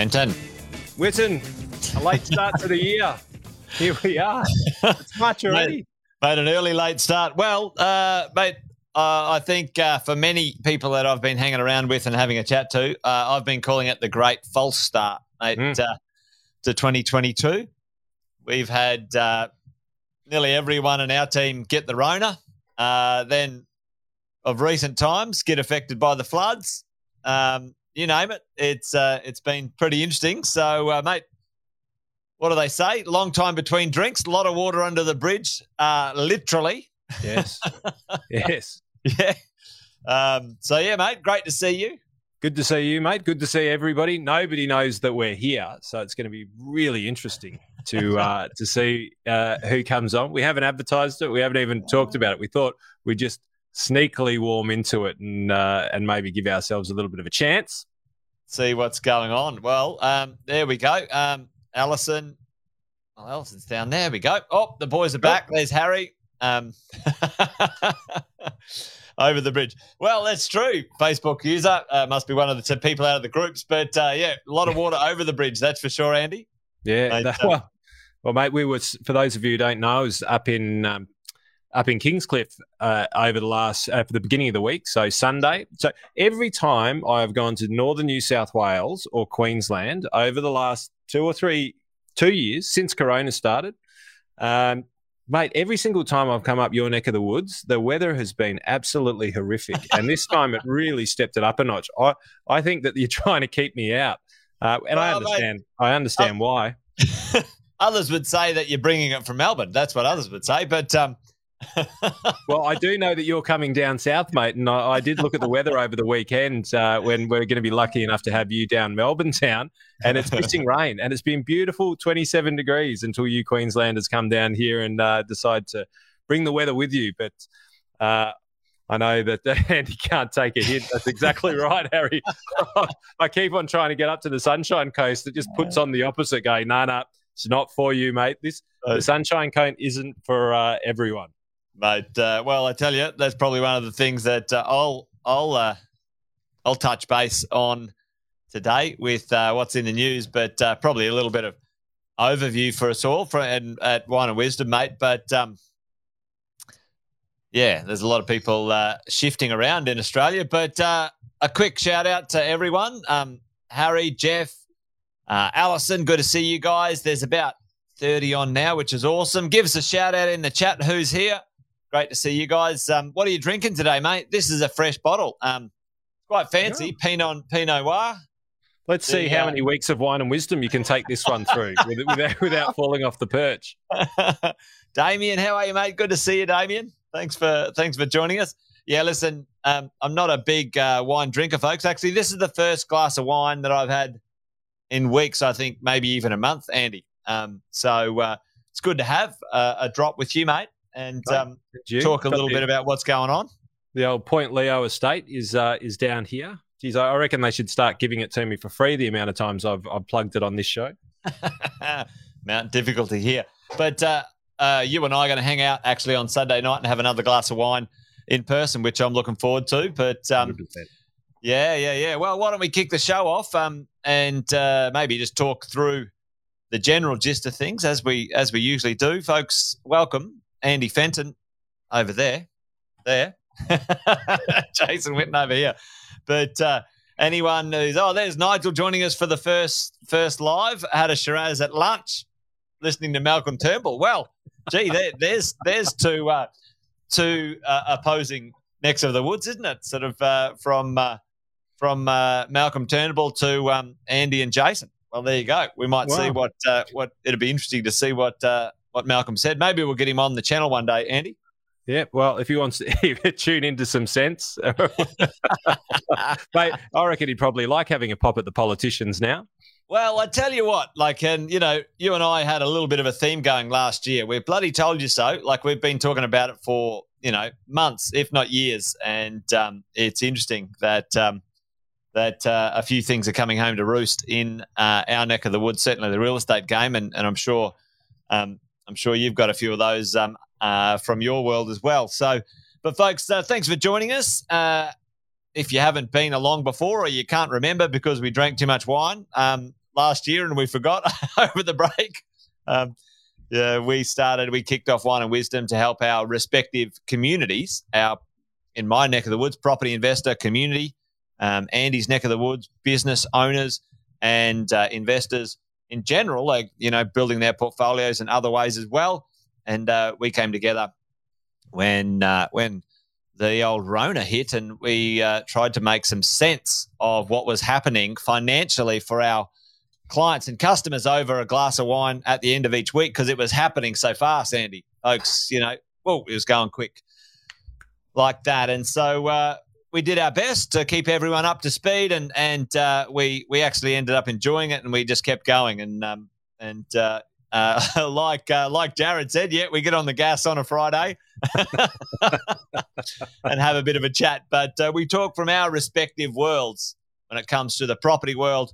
Fenton. Witten, a late start to the year. Here we are. It's March already. Made an early late start. Well, uh, mate, uh, I think uh, for many people that I've been hanging around with and having a chat to, uh, I've been calling it the great false start, mate, Mm. uh, to 2022. We've had uh, nearly everyone in our team get the Rona. Uh, then, of recent times, get affected by the floods. Um, you name it. It's uh, it's been pretty interesting. So, uh, mate, what do they say? Long time between drinks, a lot of water under the bridge, uh, literally. Yes. yes. Yeah. Um, so yeah, mate, great to see you. Good to see you, mate. Good to see everybody. Nobody knows that we're here, so it's going to be really interesting to uh, to see uh, who comes on. We haven't advertised it. We haven't even talked about it. We thought we'd just sneakily warm into it and uh, and maybe give ourselves a little bit of a chance. See what's going on. Well, um, there we go. Um, Allison. Oh, Allison's down there. We go. Oh, the boys are back. There's Harry. Um, over the bridge. Well, that's true. Facebook user uh, must be one of the t- people out of the groups, but uh, yeah, a lot of water over the bridge. That's for sure, Andy. Yeah. Mate, that- uh, well, well, mate, we were for those of you who don't know, I was up in um, up in Kingscliff uh, over the last uh, for the beginning of the week, so Sunday. So every time I have gone to northern New South Wales or Queensland over the last two or three two years since Corona started, um, mate, every single time I've come up your neck of the woods, the weather has been absolutely horrific, and this time it really stepped it up a notch. I I think that you're trying to keep me out, uh, and I Well, mate, understand. I understand why. Others would say that you're bringing it from Melbourne. That's what others would say. But um, Well, I do know that you're coming down south, mate, and I, I did look at the weather over the weekend uh, when we're going to be lucky enough to have you down Melbourne town, and it's missing rain, and it's been beautiful, 27 degrees until you Queenslanders come down here and uh, decide to bring the weather with you. But uh, I know that Andy can't take a hint. That's exactly right, Harry. I keep on trying to get up to the Sunshine Coast. It just puts on the opposite, going, no, no, it's not for you, mate. This the Sunshine Coast isn't for uh, everyone. Mate, uh, well, I tell you, that's probably one of the things that uh, I'll I'll uh, I'll touch base on today with uh, what's in the news, but uh, probably a little bit of overview for us all and at Wine and Wisdom, mate. But um, yeah, there's a lot of people uh, shifting around in Australia. But a quick shout out to everyone, um, Harry, Jeff, Allison. Good to see you guys. There's about 30 on now, which is awesome. Give us a shout out in the chat. Who's here? Great to see you guys. Um, what are you drinking today, mate? This is a fresh bottle. Um, quite fancy. Pinot Pinot Noir. Let's see The, how many weeks of wine and wisdom you can take this one through without, without falling off the perch. Damien, how are you, mate? Good to see you, Damien. Thanks for thanks for joining us. Yeah, listen, um, I'm not a big uh, wine drinker, folks. Actually, this is the first glass of wine that I've had in weeks. I think maybe even a month, Andy. Um, so uh, it's good to have uh, a drop with you, mate, and um, talk a little bit about what's going on. The old Point Leo estate is uh, is down here. Geez, I I reckon they should start giving it to me for free. The amount of times I've I've plugged it on this show. Mount difficulty here. But uh, uh, you and I are going to hang out actually on Sunday night and have another glass of wine in person, which I'm looking forward to. But um, yeah, yeah, yeah. Well, why don't we kick the show off um, and uh, maybe just talk through the general gist of things as we as we usually do, folks. Welcome, Andy Fenton over there, there, Jason Witten over here. But uh, anyone who's oh, there's Nigel joining us for the first first live. Had a Shiraz at lunch, listening to Malcolm Turnbull. Well, gee, there, there's there's two uh, two uh, opposing necks of the woods, isn't it? Sort of uh, from uh, from uh, Malcolm Turnbull to um, Andy and Jason. Well, there you go. We might see what uh, what it'll be interesting to see what uh, what Malcolm said. Maybe we'll get him on the channel one day, Andy. Yeah, well, if he wants to tune into some sense, mate, I reckon he'd probably like having a pop at the politicians now. Well, I tell you what, like, and you know, you and I had a little bit of a theme going last year. We bloody told you so. Like, we've been talking about it for you know months, if not years, and um, it's interesting that um, that uh, a few things are coming home to roost in uh, our neck of the woods. Certainly, the real estate game, and, and I'm sure, um, I'm sure you've got a few of those um, uh, from your world as well. So, but folks, uh, thanks for joining us. Uh, if you haven't been along before or you can't remember because we drank too much wine, um, last year and we forgot over the break. Um, yeah, we started, we kicked off Wine and Wisdom to help our respective communities, our, in my neck of the woods, property investor community, um, Andy's neck of the woods, business owners and uh, investors in general, like, you know, building their portfolios in other ways as well. And uh, we came together when, uh, when the old Rona hit and we uh, tried to make some sense of what was happening financially for our clients and customers over a glass of wine at the end of each week because it was happening so fast, Andy. Folks, you know, well, it was going quick like that. And so uh, we did our best to keep everyone up to speed and and uh, we we actually ended up enjoying it and we just kept going and um, and uh, uh, like uh, like Jared said, yeah, we get on the gas on a Friday and have a bit of a chat. But uh, we talk from our respective worlds when it comes to the property world,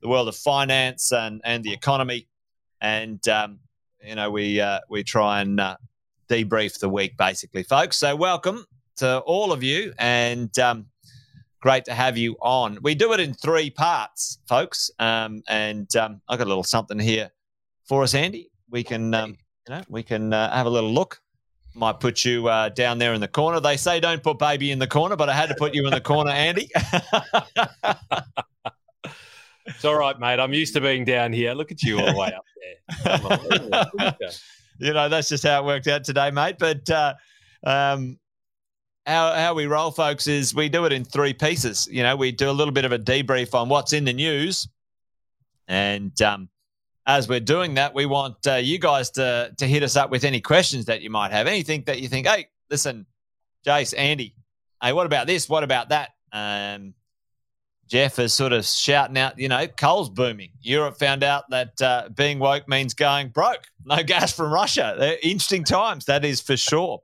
the world of finance, and and the economy. And um, you know, we uh, we try and debrief the week, basically, folks. So welcome to all of you, and um, great to have you on. We do it in three parts, folks. Um, and um, I got a little something here for us, Andy. We can, um, you know, we can uh, have a little look. Might put you uh, down there in the corner. They say don't put baby in the corner, but I had to put you in the corner, Andy. it's all right, mate. I'm used to being down here. Look at you all the way up there. you know, that's just how it worked out today, mate. But uh, um, how how we roll, folks, is we do it in three pieces. You know, we do a little bit of a debrief on what's in the news, and um, as we're doing that, we want uh, you guys to to hit us up with any questions that you might have, anything that you think, hey, listen, Jace, Andy, hey, what about this? What about that? Um, Jeff is sort of shouting out, you know, coal's booming. Europe found out that uh, being woke means going broke. No gas from Russia. They're interesting times, that is for sure.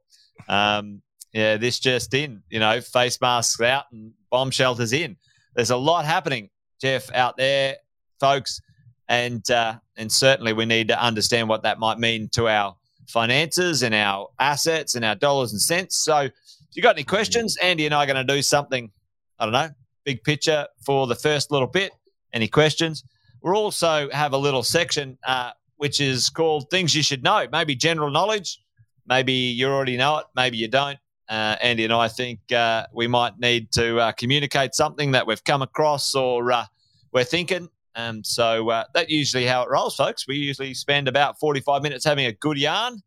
Um, yeah, this just in, you know, face masks out and bomb shelters in. There's a lot happening, Jeff, out there, folks and uh, and certainly we need to understand what that might mean to our finances and our assets and our dollars and cents. So, if you got any questions, Andy and I are going to do something. I don't know, big picture for the first little bit. Any questions? We'll also have a little section uh, which is called "Things You Should Know." Maybe general knowledge. Maybe you already know it. Maybe you don't. Uh, Andy and I think uh, we might need to uh, communicate something that we've come across or uh, we're thinking um, so uh, that's usually how it rolls, folks. We usually spend about 45 minutes having a good yarn,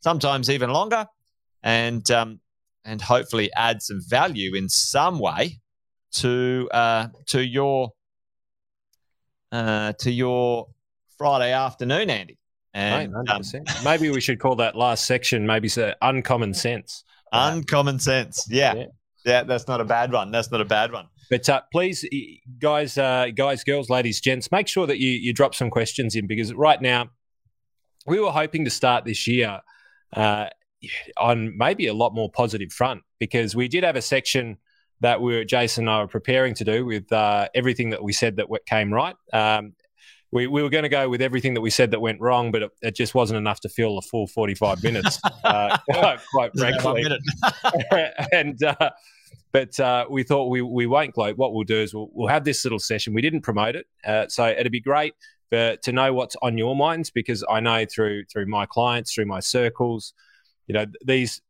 sometimes even longer, and um, and hopefully add some value in some way to uh, to your uh, to your Friday afternoon, Andy. And um, maybe we should call that last section maybe uncommon sense. Uncommon sense, yeah. yeah. Yeah, that's not a bad one. That's not a bad one. But uh, please, guys, uh, guys, girls, ladies, gents, make sure that you you drop some questions in because right now we were hoping to start this year uh, on maybe a lot more positive front because we did have a section that we were, Jason and I were preparing to do with uh, everything that we said that came right. Um, we, we were going to go with everything that we said that went wrong, but it, it just wasn't enough to fill the full 45 minutes, uh, quite, frankly. and uh, but uh, we thought we, we won't gloat. What we'll do is we'll, we'll have this little session. We didn't promote it, uh, so it'd be great for, to know what's on your minds because I know through through my clients, through my circles, you know these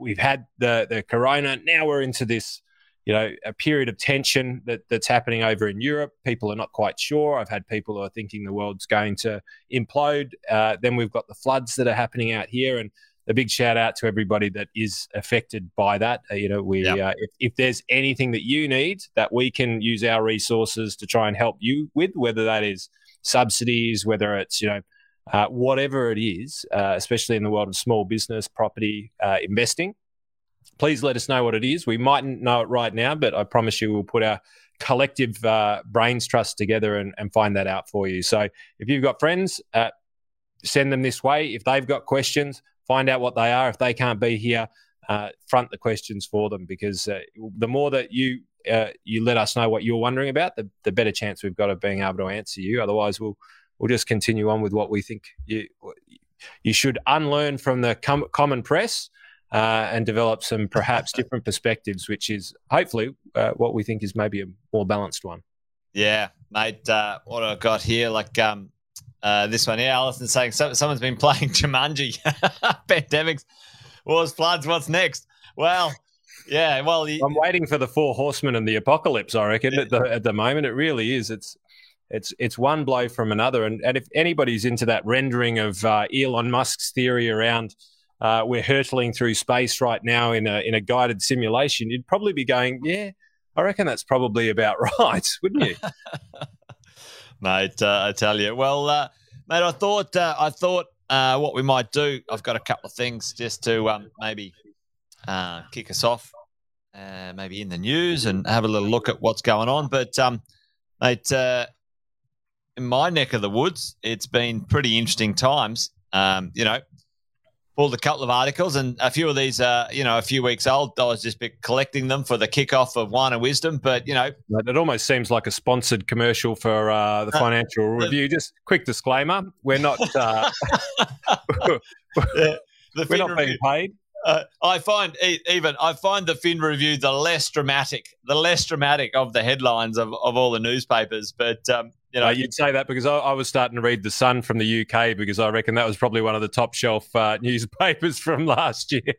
we've had the the corona. Now we're into this, you know, a period of tension that, that's happening over in Europe. People are not quite sure. I've had people who are thinking the world's going to implode. Uh, then we've got the floods that are happening out here, and a big shout out to everybody that is affected by that. Uh, you know, we yep. uh, if, if, there's anything that you need that we can use our resources to try and help you with, whether that is subsidies, whether it's you know uh, whatever it is, uh, especially in the world of small business, property uh, investing. Please let us know what it is. We mightn't know it right now, but I promise you we'll put our collective uh, brains trust together and, and, find that out for you. So if you've got friends, send them this way. If they've got questions, find out what they are. If they can't be here, uh, front the questions for them because uh, the more that you uh, you let us know what you're wondering about, the, the better chance we've got of being able to answer you. Otherwise, we'll we'll just continue on with what we think you you should unlearn from the com- common press uh, and develop some perhaps different perspectives, which is hopefully uh, what we think is maybe a more balanced one. Yeah, mate. Uh, what I got here, like um, uh, this one here, Alison saying so, someone's been playing Jumanji. Pandemics, wars, floods. What's next? Well, yeah. Well, I'm waiting for the four horsemen and the apocalypse. I reckon at the at the moment it really is. It's it's it's one blow from another. And and if anybody's into that rendering of uh, Elon Musk's theory around uh, we're hurtling through space right now in a in a guided simulation, you'd probably be going, yeah, I reckon that's probably about right, wouldn't you? mate, uh, I tell you. Well, uh, mate, I thought uh, I thought uh, what we might do. I've got a couple of things just to um, maybe uh, kick us off, uh, maybe in the news and have a little look at what's going on. But um, mate, in my neck of the woods, it's been pretty interesting times. Um, you know, pulled a couple of articles, and a few of these are, you know, a few weeks old. I was just collecting them for the kickoff of Wine and Wisdom, but you know, it almost seems like a sponsored commercial for uh, the uh, Financial uh, Review. Just quick disclaimer: we're not, uh, we're not being paid. Uh, I find even I find the Fin review the less dramatic, the less dramatic of the headlines of, of all the newspapers. But um, you know, uh, you'd say that because I, I, was starting to read the Sun from the UK because I reckon that was probably one of the top shelf uh, newspapers from last year.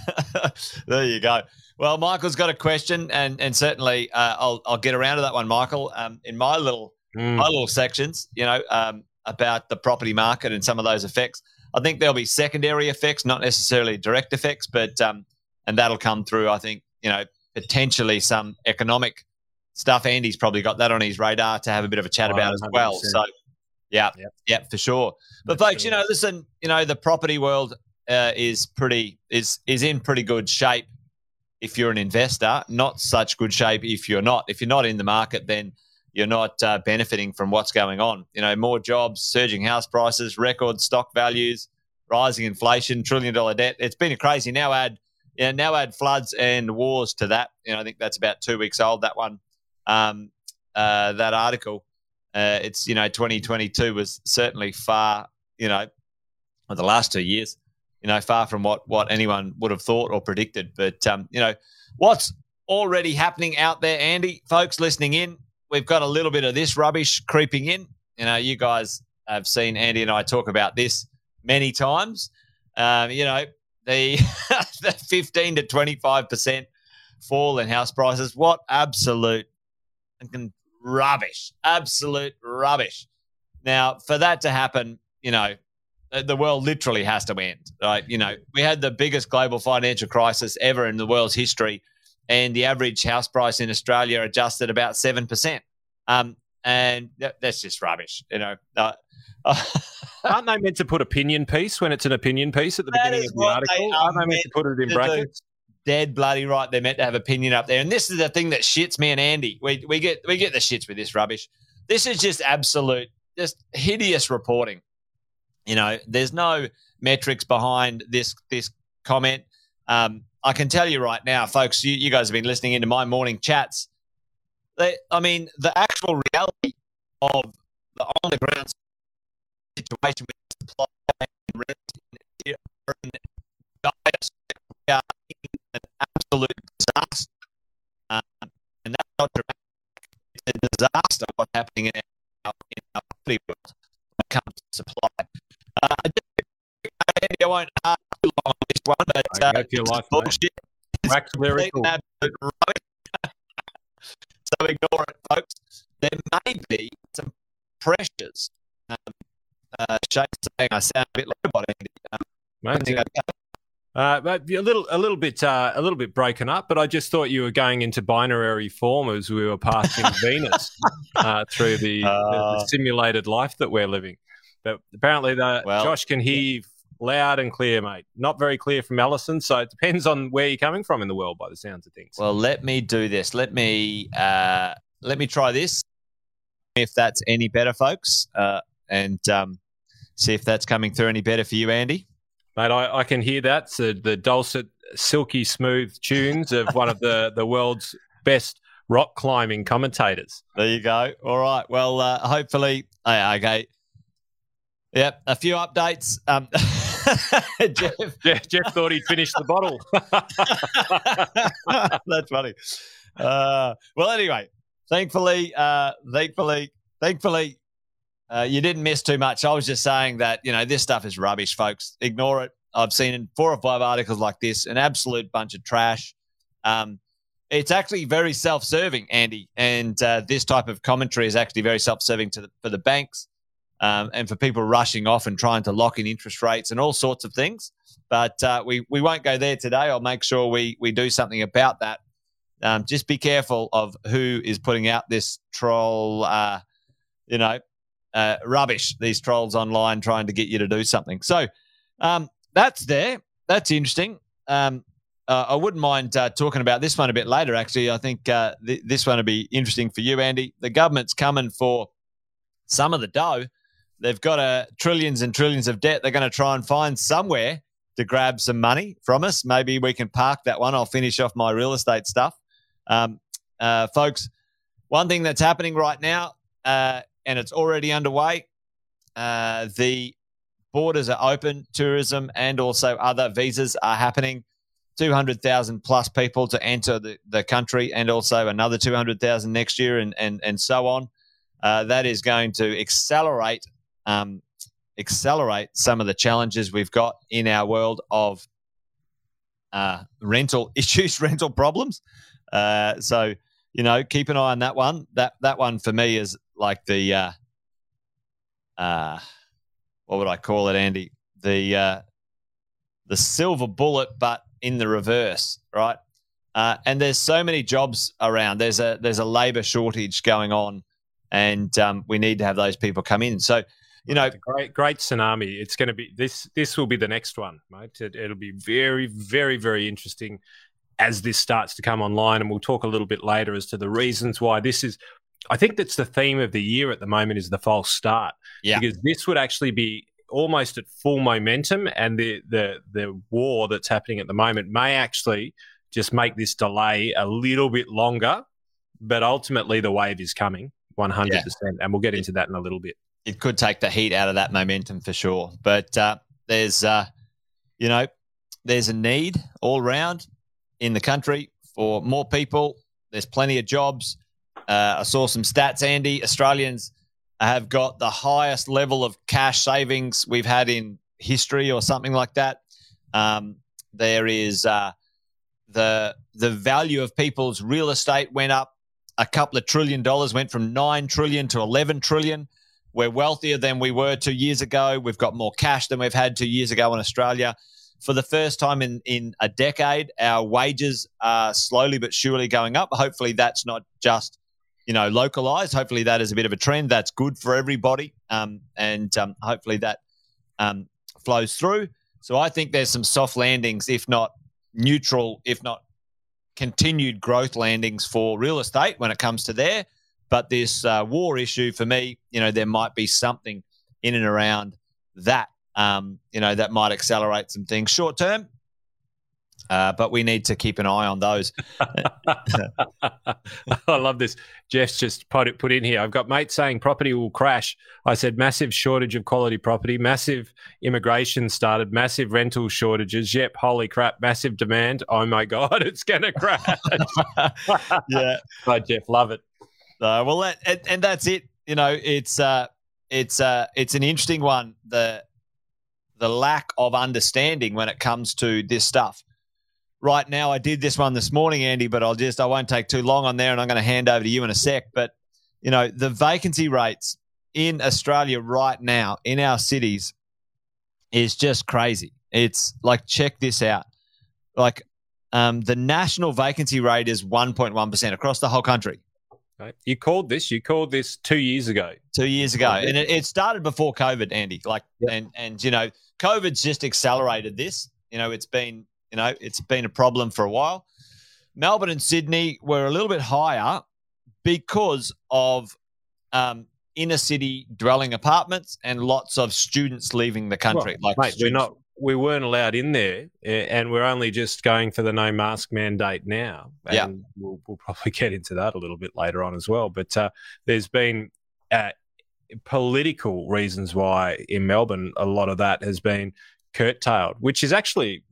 there you go. Well, Michael's got a question, and and certainly uh, I'll I'll get around to that one, Michael. Um, in my little mm. my little sections, you know, um, about the property market and some of those effects. I think there'll be secondary effects, not necessarily direct effects, but um, and that'll come through. I think you know potentially some economic stuff. Andy's probably got that on his radar to have a bit of a chat about as well. So, yeah, yep. yeah, for sure. But folks, you know, listen, you know, the property world uh, is pretty is is in pretty good shape if you're an investor. Not such good shape if you're not. If you're not in the market, then you're not uh, benefiting from what's going on. You know, more jobs, surging house prices, record stock values, rising inflation, trillion dollar debt. It's been a crazy. Now add, yeah, now add floods and wars to that. You know, I think that's about two weeks old. That one um, uh, that article. Uh, it's you know 2022 was certainly far you know the last two years you know far from what what anyone would have thought or predicted. But um, you know what's already happening out there, Andy, folks listening in. We've got a little bit of this rubbish creeping in. You know, you guys have seen Andy and I talk about this many times. Um, you know, the, the 15 to 25 percent fall in house prices. What absolute rubbish, absolute rubbish. Now, for that to happen, you know, the world literally has to end. Right? You know, we had the biggest global financial crisis ever in the world's history, and the average house price in Australia adjusted about seven percent. Um, and that, that's just rubbish. You know. Uh, Aren't they meant to put opinion piece when it's an opinion piece at the beginning of the article? Aren't they meant to put it in brackets? Dead bloody right. They're meant to have opinion up there, and this is the thing that shits me and Andy. We we get we get the shits with this rubbish. This is just absolute, just hideous reporting. You know, there's no metrics behind this this comment. Um, I can tell you right now, folks. You, you guys have been listening into my morning chats. They, I mean, the actual reality of the on the ground situation with supply and rent in absolute disaster. Um, and that's not dramatic. It's a disaster what's happening in our, in our property world when it comes to supply. Uh, Andy, I won't ask too long on this one, but uh, it's life, bullshit. Wax lyrical. so ignore it, folks. There may be some pressures. Um, uh, Shane's saying I sound a bit like a Andy. Um, Mate, I think I, uh, but a little, a little bit, uh, a little bit broken up. But I just thought you were going into binary form as we were passing Venus uh, through the, the, uh. simulated life that we're living. But apparently, the, well, Josh can hear you loud and clear, mate. Not very clear from Allison, so it depends on where you're coming from in the world, by the sounds of things. Well, let me do this. Let me uh, let me try this. If that's any better, folks, uh, and um, see if that's coming through any better for you, Andy. Mate, I, I can hear that. So the dulcet, silky smooth tunes of one of the, the world's best rock climbing commentators. There you go. All right. Well, uh, hopefully, uh, okay. Yep, a few updates. Um, Jeff. Jeff. Jeff thought he'd finished the bottle. That's funny. Uh, well, anyway, thankfully, uh, thankfully, thankfully, uh, you didn't miss too much. I was just saying that you know this stuff is rubbish, folks. Ignore it. I've seen in four or five articles like this, an absolute bunch of trash. Um, it's actually very self-serving, Andy, and uh, this type of commentary is actually very self-serving to for the banks um, and for people rushing off and trying to lock in interest rates and all sorts of things. But uh, we we won't go there today. I'll make sure we we do something about that. Um, just be careful of who is putting out this troll, uh, you know, uh, rubbish. These trolls online trying to get you to do something. So um, that's there. That's interesting. Um, uh, I wouldn't mind uh, talking about this one a bit later. Actually, I think uh, th- this one would be interesting for you, Andy. The government's coming for some of the dough. They've got uh, trillions and trillions of debt. They're going to try and find somewhere to grab some money from us. Maybe we can park that one. I'll finish off my real estate stuff. Um, uh, folks, one thing that's happening right now, uh, and it's already underway, uh, the borders are open, tourism and also other visas are happening. 200,000 plus people to enter the, the country and also another 200,000 next year and, and, and so on. Uh, that is going to accelerate um, accelerate some of the challenges we've got in our world of uh, rental issues, rental problems. Uh, so you know, keep an eye on that one. That that one for me is like the uh, uh, what would I call it, Andy? The uh, the silver bullet, but in the reverse, right? Uh, and there's so many jobs around. There's a there's a labour shortage going on, and um, we need to have those people come in. So, you know, great great tsunami. It's going to be this. This will be the next one, right? It, it'll be very very very interesting as this starts to come online, and we'll talk a little bit later as to the reasons why this is. I think that's the theme of the year at the moment is the false start. Yeah. Because this would actually be almost at full momentum, and the the the war that's happening at the moment may actually just make this delay a little bit longer. But ultimately, the wave is coming, one hundred percent, and we'll get into that in a little bit. It could take the heat out of that momentum for sure. But uh, there's, uh, you know, there's a need all round in the country for more people. There's plenty of jobs. Uh, I saw some stats, Andy. Australians have got the highest level of cash savings we've had in history or something like that. Um, there is uh, the the value of people's real estate went up a couple of trillion dollars, went from nine trillion to eleven trillion. We're wealthier than we were two years ago. We've got more cash than we've had two years ago in Australia. For the first time in, in a decade, our wages are slowly but surely going up. Hopefully, that's not just you know, localized. Hopefully, that is a bit of a trend. That's good for everybody, um, and um, hopefully that um, flows through. So I think there's some soft landings, if not neutral, if not continued growth landings for real estate when it comes to there. But this uh, war issue, for me, you know, there might be something in and around that, um, you know, that might accelerate some things short term. Uh, but we need to keep an eye on those. I love this. Jeff's just put it put in here. I've got mates saying property will crash. I said massive shortage of quality property, massive immigration started, massive rental shortages. Yep, holy crap, massive demand. Oh my god, it's gonna crash. yeah, Hi, Jeff, love it. Uh, well, that, and, and, that's it. You know, it's uh, it's uh, it's an interesting one. The the lack of understanding when it comes to this stuff right now. I did this one this morning, Andy, but I'll just I won't take too long on there, and I'm going to hand over to you in a sec. But you know, the vacancy rates in Australia right now in our cities is just crazy. It's like check this out, like um, the national vacancy rate is 1.1 percent across the whole country. Right. You called this. You called this two years ago. Two years ago, and it, it started before COVID, Andy. Like, yep. and and you know, COVID's just accelerated this. You know, it's been you know, it's been a problem for a while. Melbourne and Sydney were a little bit higher because of um, inner city dwelling apartments and lots of students leaving the country. Well, like mate, we're not we weren't allowed in there, and we're only just going for the no mask mandate now. And yeah, we'll, we'll probably get into that a little bit later on as well. But uh, there's been uh, political reasons why in Melbourne a lot of that has been curtailed, which is actually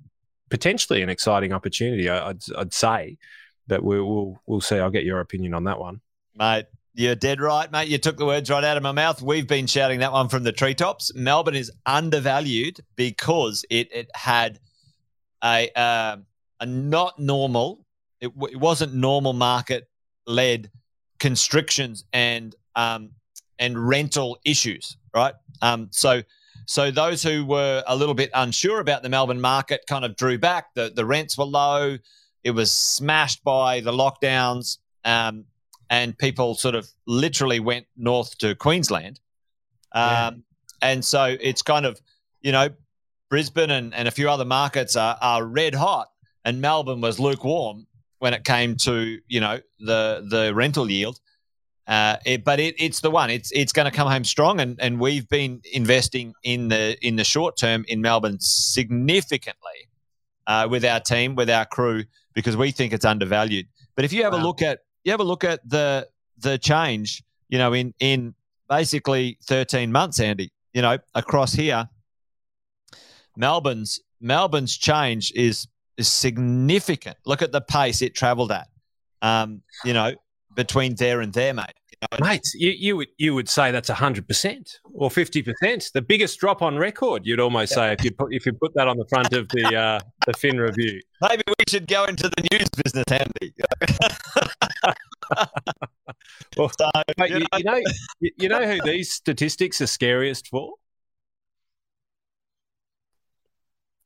potentially an exciting opportunity. I'd, I'd say that we'll, we'll we'll see. I'll get your opinion on that one. Mate, you're dead right, mate. You took the words right out of my mouth. We've been shouting that one from the treetops. Melbourne is undervalued because it, it had a, uh, a not normal, it, it wasn't normal market led constrictions and um, and rental issues, right? Um, so so those who were a little bit unsure about the Melbourne market kind of drew back. The the rents were low. It was smashed by the lockdowns, um, and people sort of literally went north to Queensland. Um, yeah. And so it's kind of, you know, Brisbane and, and a few other markets are, are red hot, and Melbourne was lukewarm when it came to you know the the rental yield. Uh, it, but it, it's the one. It's it's going to come home strong, and, and we've been investing in the in the short term in Melbourne significantly uh, with our team, with our crew, because we think it's undervalued. But if you have wow. a look at you have a look at the the change, you know, in in basically thirteen months, Andy, you know, across here, Melbourne's Melbourne's change is is significant. Look at the pace it travelled at. Um, you know, between there and there, mate. You know? Mate, you, you would you would say that's hundred percent or fifty percent, the biggest drop on record. You'd almost say if you put if you put that on the front of the uh, the Fin Review. Maybe we should go into the news business, Andy. well, so, mate, you, know, you, know, you know who these statistics are scariest for?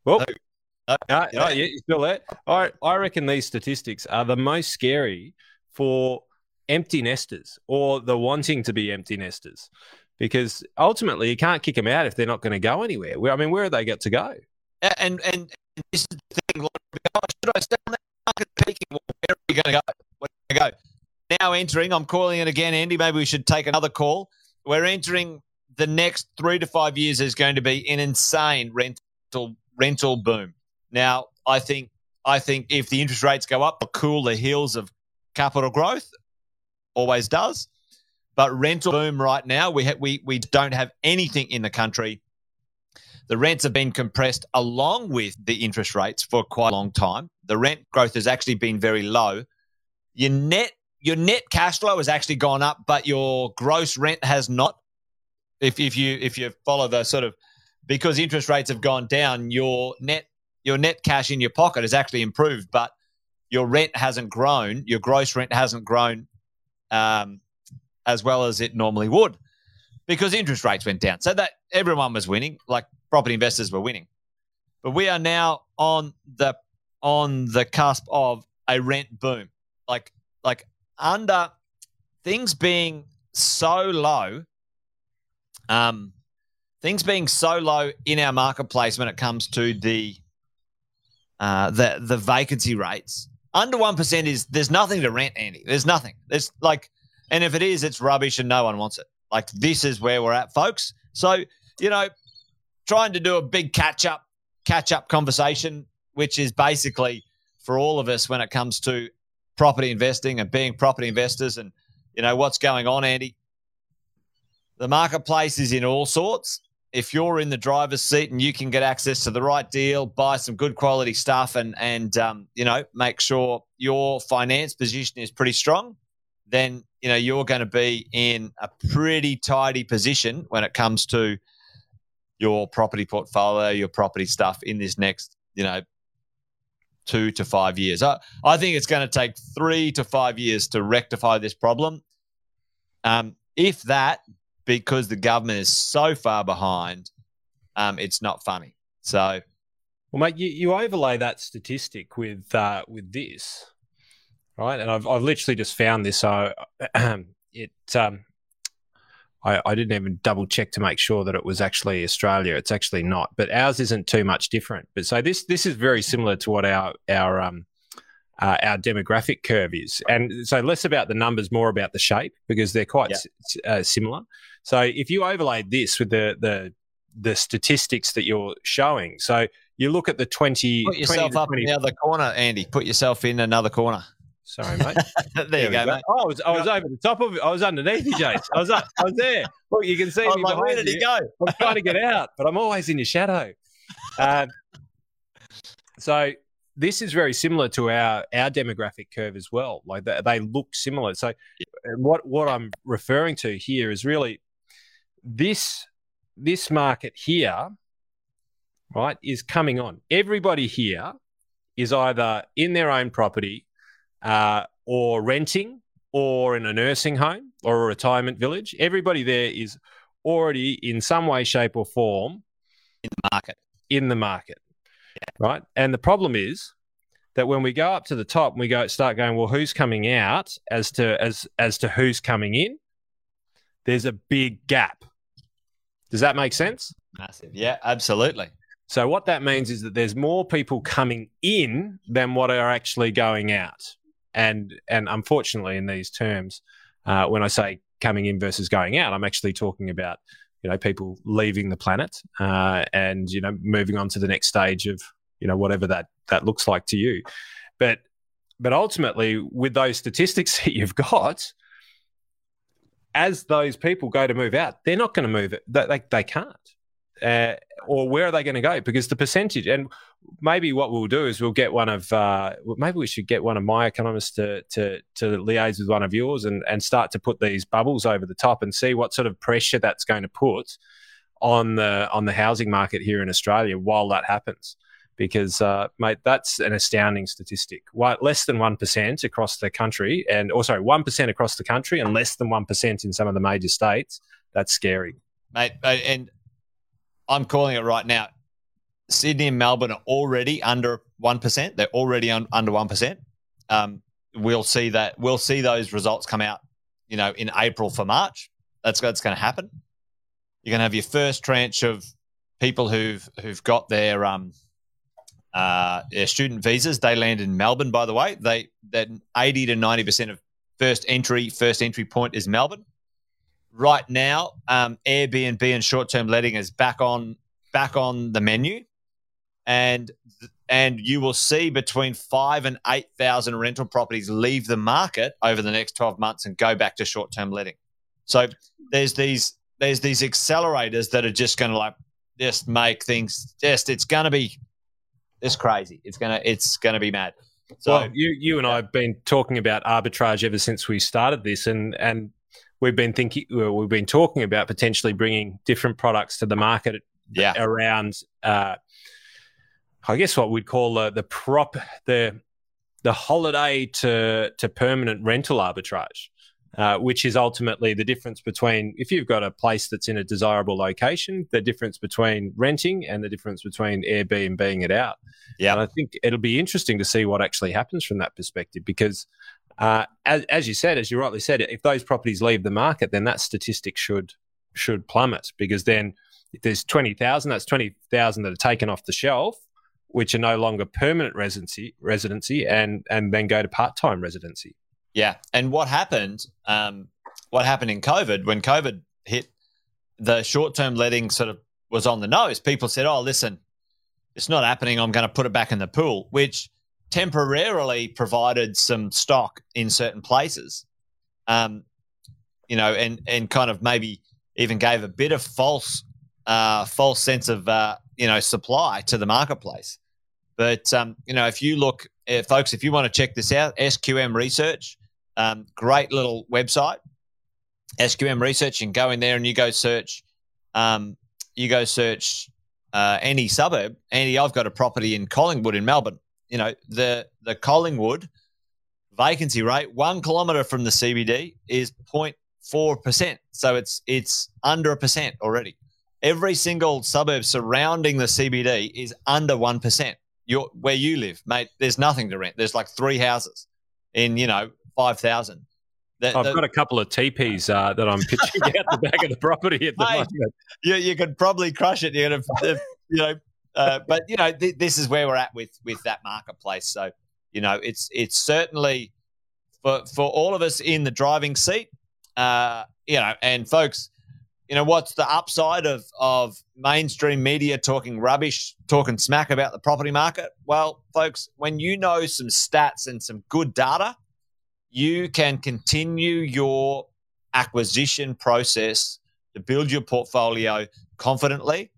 Well, no, no, no, yeah, you still there? I I reckon these statistics are the most scary for empty nesters or the wanting to be empty nesters because ultimately you can't kick them out if they're not going to go anywhere. I mean, where are they got to go? And and this is the thing. Should I stay on that market peaking? Where are we going to go? Where are we going to go? Now entering. I'm calling it again, Andy. Maybe we should take another call. We're entering the next three to five years is going to be an insane rental rental boom. Now, I think I think if the interest rates go up, it'll cool the heels of capital growth, always does. But rental boom right now, we ha- we we don't have anything in the country. The rents have been compressed along with the interest rates for quite a long time. The rent growth has actually been very low. Your net your net cash flow has actually gone up, but your gross rent has not. If if you if you follow the sort of because interest rates have gone down, your net your net cash in your pocket has actually improved, but your rent hasn't grown, your gross rent hasn't grown um, as well as it normally would because interest rates went down. So that everyone was winning, like property investors were winning. But we are now on the on the cusp of a rent boom. Like like under things being so low, um, things being so low in our marketplace when it comes to the uh, the the vacancy rates under 1% is there's nothing to rent, Andy. There's nothing. There's like, and if it is, it's rubbish and no one wants it. Like, this is where we're at, folks. So, you know, trying to do a big catch up, catch up conversation, which is basically for all of us when it comes to property investing and being property investors and, you know, what's going on, Andy. The marketplace is in all sorts if you're in the driver's seat and you can get access to the right deal, buy some good quality stuff, and and um, you know make sure your finance position is pretty strong, then you know you're going to be in a pretty tidy position when it comes to your property portfolio, your property stuff in this next you know two to five years. I, I think it's going to take three to five years to rectify this problem. Um, if that, because the government is so far behind, um, it's not funny. So, well, mate, you, you overlay that statistic with uh, with this, right? And I've I've literally just found this. So it um, I, I didn't even double check to make sure that it was actually Australia. It's actually not, but ours isn't too much different. But so this this is very similar to what our our um, uh, our demographic curve is. And so less about the numbers, more about the shape because they're quite yeah. s- uh, similar. So if you overlaid this with the the the statistics that you're showing, so you look at the twenty. Put yourself 20 up 20, in the other corner, Andy. Put yourself in another corner. Sorry, mate. there, there, you go, go, mate. Oh, I was, I was over the top of it. I was underneath you, Jace. I was up, I was there. Look, you can see me. Like, where did you. he go? I'm trying to get out, but I'm always in your shadow. Um, so this is very similar to our our demographic curve as well. Like they, they look similar. So what what I'm referring to here is really this this market here, right, is coming on. Everybody here is either in their own property uh, or renting or in a nursing home or a retirement village. Everybody there is already in some way, shape, or form in the market. In the market, yeah. right? And the problem is that when we go up to the top and we go start going, well, who's coming out as to as as to who's coming in? There's a big gap. Does that make sense? Massive. Yeah, absolutely. So what that means is that there's more people coming in than what are actually going out. And and unfortunately, in these terms, uh, when I say coming in versus going out, I'm actually talking about you know people leaving the planet uh, and you know moving on to the next stage of you know whatever that that looks like to you. But but ultimately, with those statistics that you've got, as those people go to move out, they're not going to move it. They, they, they can't. Uh, or where are they going to go? Because the percentage, and maybe what we'll do is we'll get one of, uh, maybe we should get one of my economists to to to liaise with one of yours and and start to put these bubbles over the top and see what sort of pressure that's going to put on the on the housing market here in Australia while that happens. Because, uh, mate, that's an astounding statistic. Why, Less than 1% across the country, and also 1% across the country, and less than 1% in some of the major states. That's scary. Mate, and I'm calling it right now. Sydney and Melbourne are already under one percent. They're already un- under one percent. Um, we'll see that. We'll see those results come out. You know, in April for March. That's that's going to happen. You're going to have your first tranche of people who've who've got their um uh student visas. They land in Melbourne, by the way. They that 80 to 90 percent of first entry first entry point is Melbourne right now, um, Airbnb and short term letting is back on back on the menu, and and you will see between five and eight thousand rental properties leave the market over the next twelve months and go back to short term letting. So there's these there's these accelerators that are just going to like just make things just it's going to be it's crazy. It's gonna it's gonna be mad. So well, you you and I have been talking about arbitrage ever since we started this, and and we've been thinking, we've been talking about potentially bringing different products to the market yeah. around, uh, I guess what we'd call the, the prop, the, the holiday to, to permanent rental arbitrage. Uh, which is ultimately the difference between if you've got a place that's in a desirable location, the difference between renting and the difference between Airbnb being it out. Yeah, and I think it'll be interesting to see what actually happens from that perspective because uh, as, as you said, as you rightly said, if those properties leave the market, then that statistic should should plummet because then if there's twenty thousand, that's twenty thousand that are taken off the shelf, which are no longer permanent residency residency, and and then go to part time residency. Yeah, and what happened? Um, what happened in COVID when COVID hit? The short term letting sort of was on the nose. People said, "Oh, listen, it's not happening. I'm going to put it back in the pool," which temporarily provided some stock in certain places, um, you know, and and kind of maybe even gave a bit of false uh, false sense of uh, you know supply to the marketplace. But um, you know, if you look, uh, folks, if you want to check this out, SQM Research, um, great little website. SQM Research, and go in there and you go search, um, you go search uh, any suburb. Andy, I've got a property in Collingwood in Melbourne you know, the the Collingwood vacancy rate one kilometre from the CBD is 0.4 percent. So it's it's under a percent already. Every single suburb surrounding the CBD is under one percent. You're where you live, mate. There's nothing to rent. There's like three houses in you know five thousand. I've the, got a couple of teepees uh, that I'm pitching out the back of the property at the mate, moment. You, you could probably crush it. You're gonna, you know, uh, but you know, th- this is where we're at with with that marketplace. So you know, it's it's certainly for for all of us in the driving seat. Uh, you know, and folks, you know, what's the upside of of mainstream media talking rubbish, talking smack about the property market? Well, folks, when you know some stats and some good data, you can continue your acquisition process to build your portfolio confidently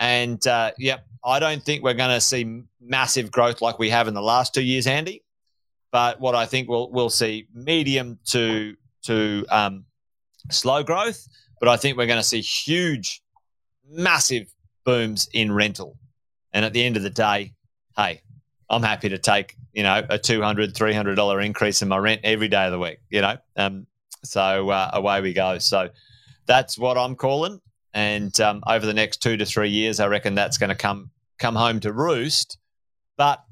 and uh, yep, I don't think we're going to see massive growth like we have in the last two years, Andy. But what I think we'll we'll see medium to to um, slow growth, but I think we're going to see huge, massive booms in rental. And at the end of the day, hey, I'm happy to take you know a two hundred, three hundred dollar increase in my rent every day of the week. You know, um, so uh, away we go. So that's what I'm calling. And um, over the next two to three years, I reckon that's going to come come home to roost. But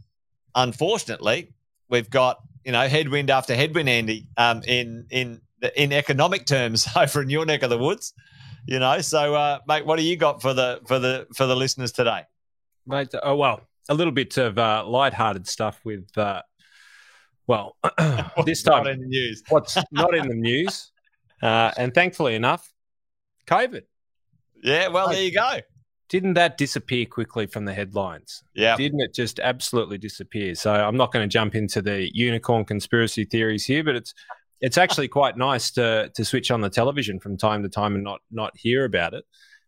unfortunately, we've got you know headwind after headwind, Andy, um, in in in economic terms over in your neck of the woods. You know, so uh, mate, what do you got for the for the for the listeners today? Mate, oh well, a little bit of uh, light-hearted stuff with, uh, well, this time not in the news. what's not in the news, uh, and thankfully enough, COVID. Yeah, well, there you go. Didn't that disappear quickly from the headlines? Yeah, Didn't it just absolutely disappear? So I'm not going to jump into the unicorn conspiracy theories here, but it's it's actually quite nice to to switch on the television from time to time and not not hear about it.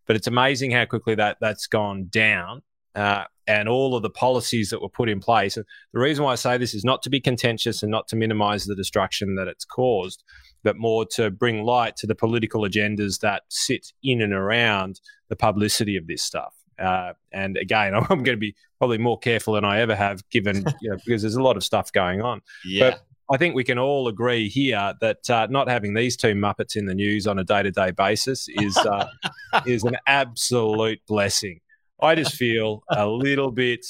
But it's amazing how quickly that that's gone down. Uh, and all of the policies that were put in place. And the reason why I say this is not to be contentious and not to minimize the destruction that it's caused, but more to bring light to the political agendas that sit in and around the publicity of this stuff. Uh, and again, I'm going to be probably more careful than I ever have, given you know, because there's a lot of stuff going on. Yeah. But I think we can all agree here that uh, not having these two muppets in the news on a day-to-day basis is uh, is an absolute blessing. I just feel a little bit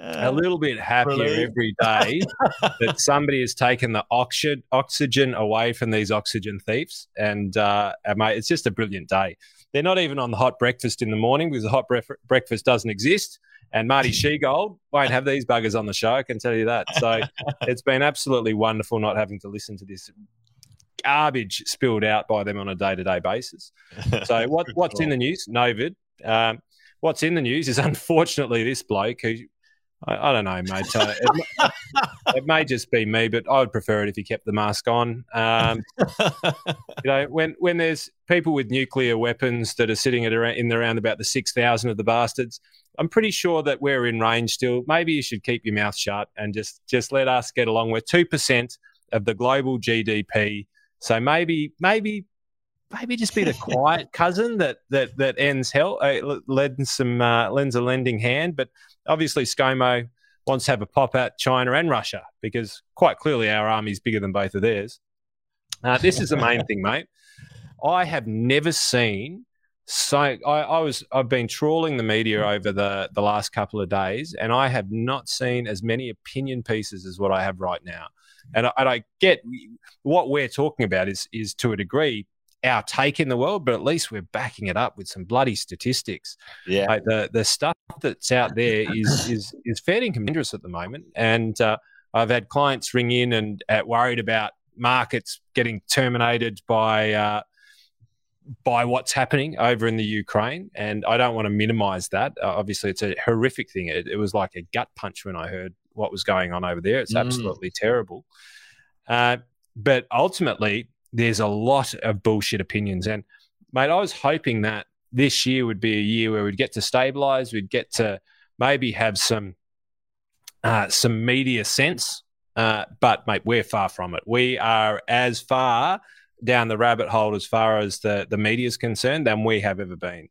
a little bit happier every day that somebody has taken the oxygen oxygen away from these oxygen thieves, and uh, mate, it's just a brilliant day. They're not even on the hot breakfast in the morning because the hot bref- breakfast doesn't exist. And Marty Sheargold won't have these buggers on the show. I can tell you that. So it's been absolutely wonderful not having to listen to this garbage spilled out by them on a day to day basis. So what, what's in the news? Novid. Um, what's in the news is unfortunately this bloke who I, I don't know, mate. Uh, it, may- it may just be me, but I would prefer it if he kept the mask on. Um, you know, when when there's people with nuclear weapons that are sitting at around, in around about the six thousand of the bastards, I'm pretty sure that we're in range still. Maybe you should keep your mouth shut and just just let us get along. We're two percent of the global GDP, so maybe maybe maybe just be the quiet cousin that that that ends hell uh, lends some uh, lends a lending hand. But obviously, ScoMo wants to have a pop at China and Russia because quite clearly our army's bigger than both of theirs. Uh, this is the main thing, mate. I have never seen so. I, I was I've been trawling the media over the the last couple of days, and I have not seen as many opinion pieces as what I have right now. And I, and I get what we're talking about is is to a degree our take in the world, but at least we're backing it up with some bloody statistics. yeah. Like the the stuff that's out there is is is fairly dangerous at the moment, and uh, I've had clients ring in and uh, worried about markets getting terminated by. Uh, by what's happening over in the Ukraine, and I don't want to minimize that. Uh, obviously, it's a horrific thing. It, it was like a gut punch when I heard what was going on over there. It's Mm. absolutely terrible. Uh, but ultimately, there's a lot of bullshit opinions. And mate, I was hoping that this year would be a year where we'd get to stabilize, we'd get to maybe have some uh, some media sense. Uh, but mate, we're far from it. We are as far down the rabbit hole as far as the the media is concerned than we have ever been.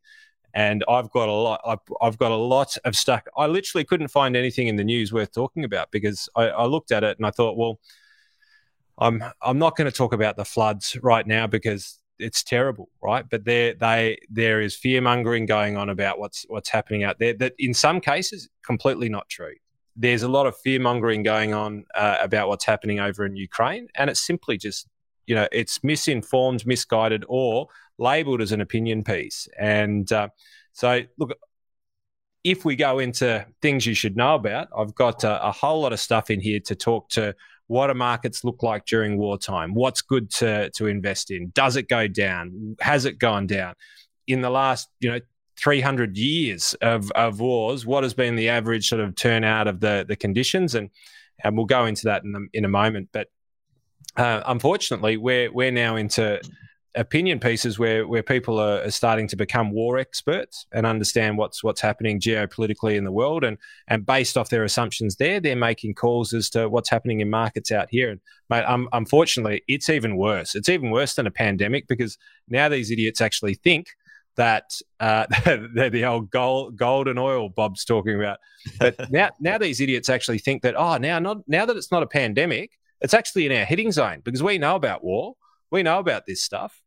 And I've got a lot. I've, I've got a lot of stuff. I literally couldn't find anything in the news worth talking about because I, I looked at it and I thought, well, I'm I'm not going to talk about the floods right now because it's terrible, right? But there they there is fear mongering going on about what's what's happening out there. That in some cases completely not true. There's a lot of fear mongering going on uh, about what's happening over in Ukraine, and it's simply just you know it's misinformed, misguided, or labelled as an opinion piece. And uh, so look. If we go into things you should know about, I've got a, a whole lot of stuff in here to talk to what do markets look like during wartime? What's good to, to invest in? Does it go down? Has it gone down? In the last, you know, 300 years of, of wars, what has been the average sort of turnout of the, the conditions? And, and we'll go into that in a, in a moment. But uh, unfortunately, we're, we're now into opinion pieces where where people are, are, starting to become war experts and understand what's what's happening geopolitically in the world. And and based off their assumptions there they're making calls as to what's happening in markets out here. And mate um, unfortunately it's even worse. It's even worse than a pandemic because now these idiots actually think that uh, they're the old gold, golden oil Bob's talking about. But now, now these idiots actually think that oh, now not now that it's not a pandemic, it's actually in our hitting zone because we know about war, we know about this stuff,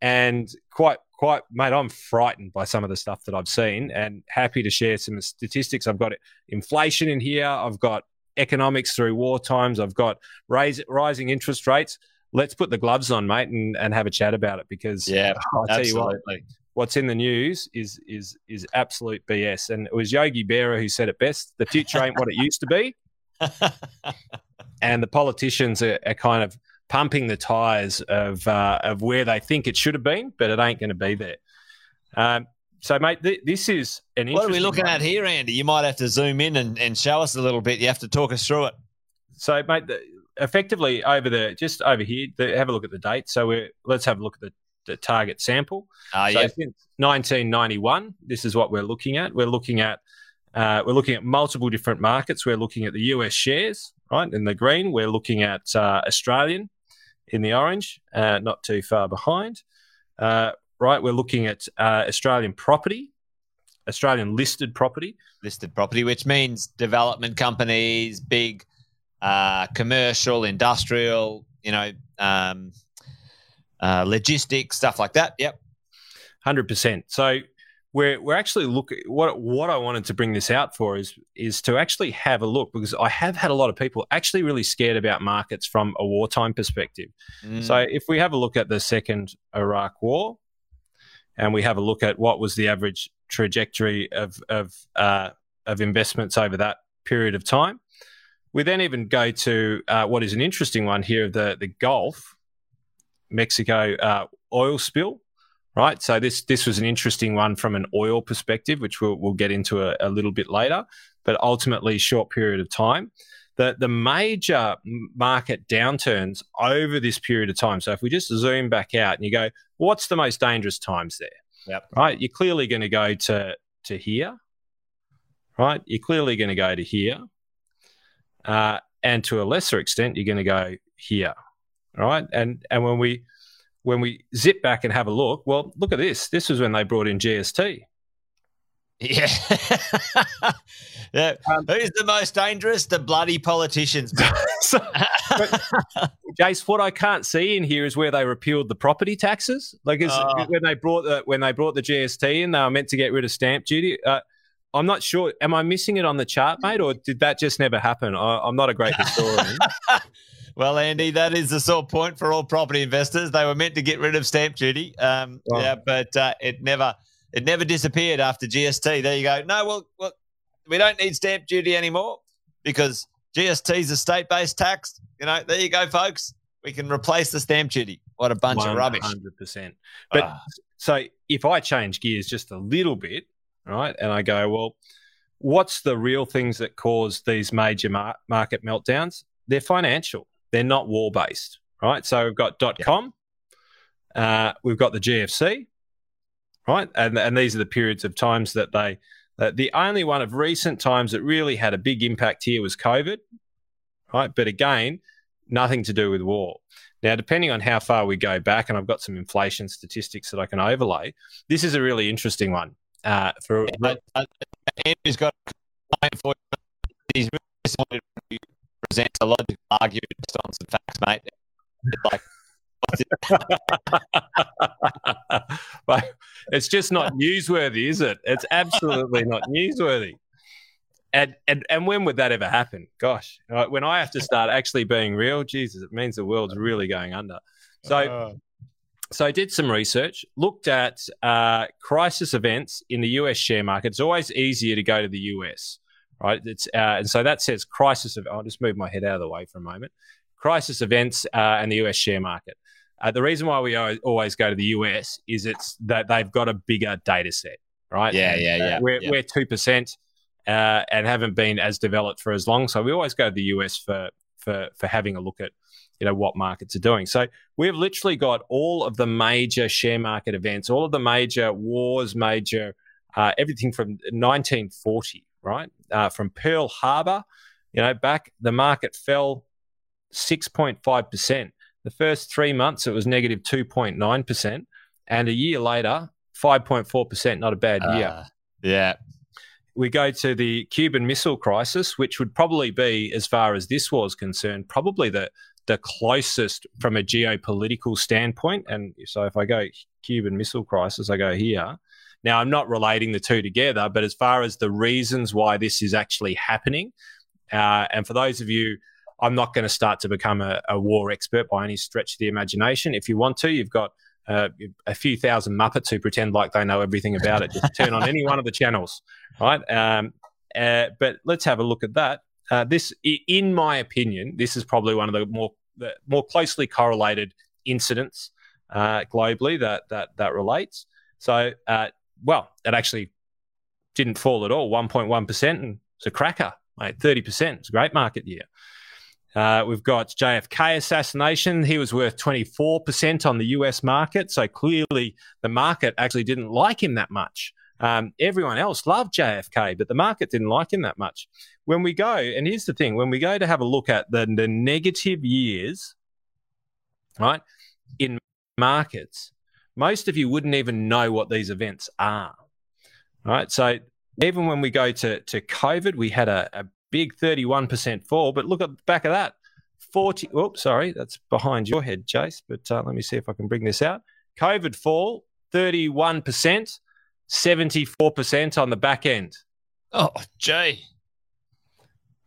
and quite quite mate, I'm frightened by some of the stuff that I've seen, and happy to share some statistics. I've got inflation in here. I've got economics through war times. I've got raise, rising interest rates. Let's put the gloves on, mate, and, and have a chat about it because yeah, I'll tell absolutely. you what, what's in the news is is is absolute BS. And it was Yogi Berra who said it best: the future ain't what it used to be. and the politicians are, are, kind of pumping the tires of uh, of where they think it should have been, but it ain't going to be there. Um, so, mate, th- this is an. Interesting What are we looking one. at here, Andy? You might have to zoom in and, and show us a little bit. You have to talk us through it. So, mate, the, effectively over the just over here, the, have a look at the date. So, we're let's have a look at the, the target sample. Uh, so, yeah. since 1991, this is what we're looking at. We're looking at uh, we're looking at multiple different markets. We're looking at the US shares, right, in the green. We're looking at uh, Australian in the orange, uh, not too far behind. Uh, right, we're looking at uh, Australian property, Australian listed property. Listed property, which means development companies, big uh, commercial, industrial, you know, um, uh, logistics, stuff like that. Yep. 100%. So we're we're actually looking what what I wanted to bring this out for is is to actually have a look because I have had a lot of people actually really scared about markets from a wartime perspective. Mm. So if we have a look at the second Iraq war, and we have a look at what was the average trajectory of of uh, of investments over that period of time, we then even go to uh, what is an interesting one here the the Gulf Mexico uh, oil spill right? So this this was an interesting one from an oil perspective, which we'll, we'll get into a, a little bit later. But ultimately, short period of time. The, the major market downturns over this period of time. So if we just zoom back out and you go, what's the most dangerous times there? Yep. Right. You're clearly going to go to to here. Right. You're clearly going to go to here. Uh, and to a lesser extent, you're going to go here. Right. And and when we when we zip back and have a look, well, look at this. This was when they brought in GST. Yeah. yeah. Um, Who's the most dangerous? The bloody politicians. so, Jace, what I can't see in here is where they repealed the property taxes. Like uh, when they brought the when they brought the GST in, they were meant to get rid of stamp duty. Uh, I'm not sure. Am I missing it on the chart, mate, or did that just never happen? I, am not a great historian. Well, Andy, that is the sore point for all property investors. They were meant to get rid of stamp duty, um, yeah, but uh, it never it never disappeared after GST. There you go. No, well, well, we don't need stamp duty anymore because GST is a state based tax. You know, there you go, folks. We can replace the stamp duty. What a bunch 100%. of rubbish. Hundred percent. But uh, so if I change gears just a little bit, right, and I go, well, what's the real things that cause these major mar- market meltdowns? They're financial. They're not war based, right? So we've got dot com, uh, we've got the GFC, right? And, and these are the periods of times that they, uh, the only one of recent times that really had a big impact here was COVID, right? But again, nothing to do with war. Now, depending on how far we go back, and I've got some inflation statistics that I can overlay, this is a really interesting one. Uh, for uh, Andrew's got for he's really presents a logical argument based on some facts, mate. It's like, it's just not newsworthy, is it? It's absolutely not newsworthy. And, and and when would that ever happen? Gosh, when I have to start actually being real, Jesus, it means the world's really going under. So, uh. so I did some research, looked at uh, crisis events in the US share market. It's always easier to go to the US right? It's uh, and so that says crisis. Of, I'll just move my head out of the way for a moment. Crisis events uh, and the US share market. Uh, the reason why we always go to the US is it's that they've got a bigger data set, right? Yeah, yeah, yeah. We're yeah. we're two percent uh, and haven't been as developed for as long, so we always go to the US for for for having a look at you know what markets are doing. So we've literally got all of the major share market events, all of the major wars, major uh, everything from 1940, right? Uh, from Pearl Harbor, you know, back the market fell 6.5 percent. The first three months it was negative negative 2.9 percent, and a year later 5.4 percent. Not a bad year. Uh, yeah. We go to the Cuban Missile Crisis, which would probably be, as far as this war is concerned, probably the the closest from a geopolitical standpoint. And so if I go Cuban Missile Crisis, I go here. Now, I'm not relating the two together, but as far as the reasons why this is actually happening, uh, and for those of you, I'm not going to start to become a, a, war expert by any stretch of the imagination. If you want to, you've got uh, a few thousand Muppets who pretend like they know everything about it. Just turn on any one of the channels, right? Um, uh, but let's have a look at that. Uh, this, in my opinion, this is probably one of the more the more closely correlated incidents uh, globally that that that relates. So, uh, well, it actually didn't fall at all, 1.1 percent, and it's a cracker, mate. 30 percent. It's a great market year. Uh, we've got JFK assassination. He was worth 24% on the US market. So clearly the market actually didn't like him that much. Um, everyone else loved JFK, but the market didn't like him that much. When we go, and here's the thing when we go to have a look at the, the negative years, right, in markets, most of you wouldn't even know what these events are. Right. So even when we go to, to COVID, we had a, a big 31% fall, but look at the back of that 40. Oops, sorry, that's behind your head, Chase, but uh, let me see if I can bring this out. COVID fall 31%. 74% on the back end. Oh, Jay.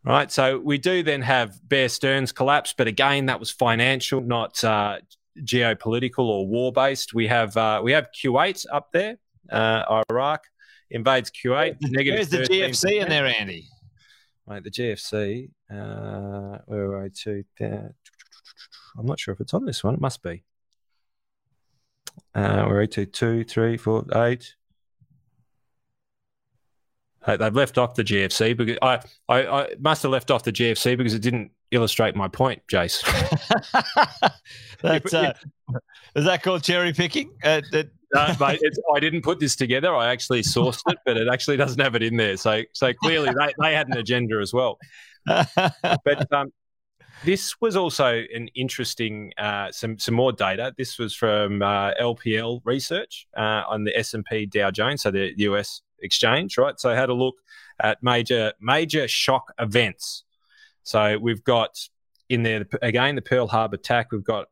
Right. So we do then have Bear Stearns collapse, but again, that was financial, not uh, geopolitical or war based. We have uh, we have Kuwait up there, uh, Iraq invades Kuwait. Where's the GFC in there, Andy? Right, the GFC. Uh, where are I to? I'm not sure if it's on this one. It must be. Uh, we're to two, three, four, eight. They've left off the GFC because I, I, I, must have left off the GFC because it didn't illustrate my point, Jace. That's, uh, is that called cherry picking? Uh, that... no, mate, I didn't put this together. I actually sourced it, but it actually doesn't have it in there. So, so clearly they, they had an agenda as well. But um, this was also an interesting uh, some some more data. This was from uh, LPL research uh, on the S and P Dow Jones, so the US exchange, right? So I had a look at major major shock events. So we've got in there again the Pearl Harbor attack. We've got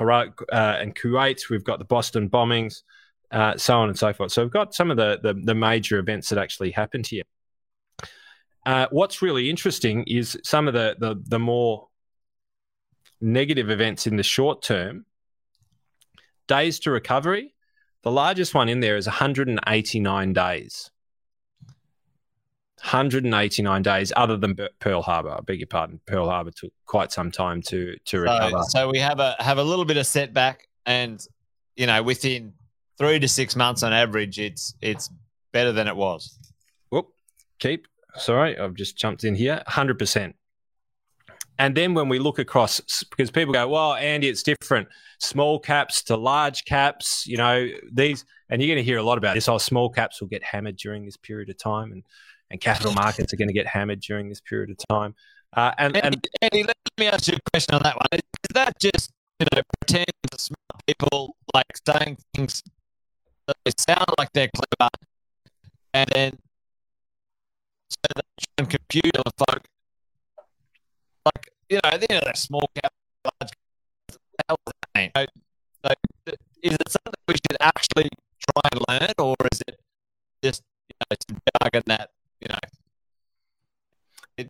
Iraq uh, and Kuwait. We've got the Boston bombings, uh, so on and so forth. So we've got some of the, the, the major events that actually happened here. Uh, what's really interesting is some of the, the the more negative events in the short term. Days to recovery the largest one in there is 189 days. 189 days, other than Pearl Harbor. I beg your pardon. Pearl Harbor took quite some time to to recover. So, so we have a have a little bit of setback, and you know, within three to six months on average, it's it's better than it was. Whoop, keep. Sorry, I've just jumped in here. 100%. And then when we look across, because people go, well, Andy, it's different. Small caps to large caps, you know, these, and you're going to hear a lot about this. Oh, small caps will get hammered during this period of time, and, and capital markets are going to get hammered during this period of time. Uh, and, Andy, and Andy, let me ask you a question on that one. Is that just, you know, pretend smart people like saying things that they sound like they're clever, and then so they try and confuse other folk like you know, the of that small cap, large cap, the hell is that mean? So, so, is it something we should actually try and learn, or is it just you know some jargon that you know? It,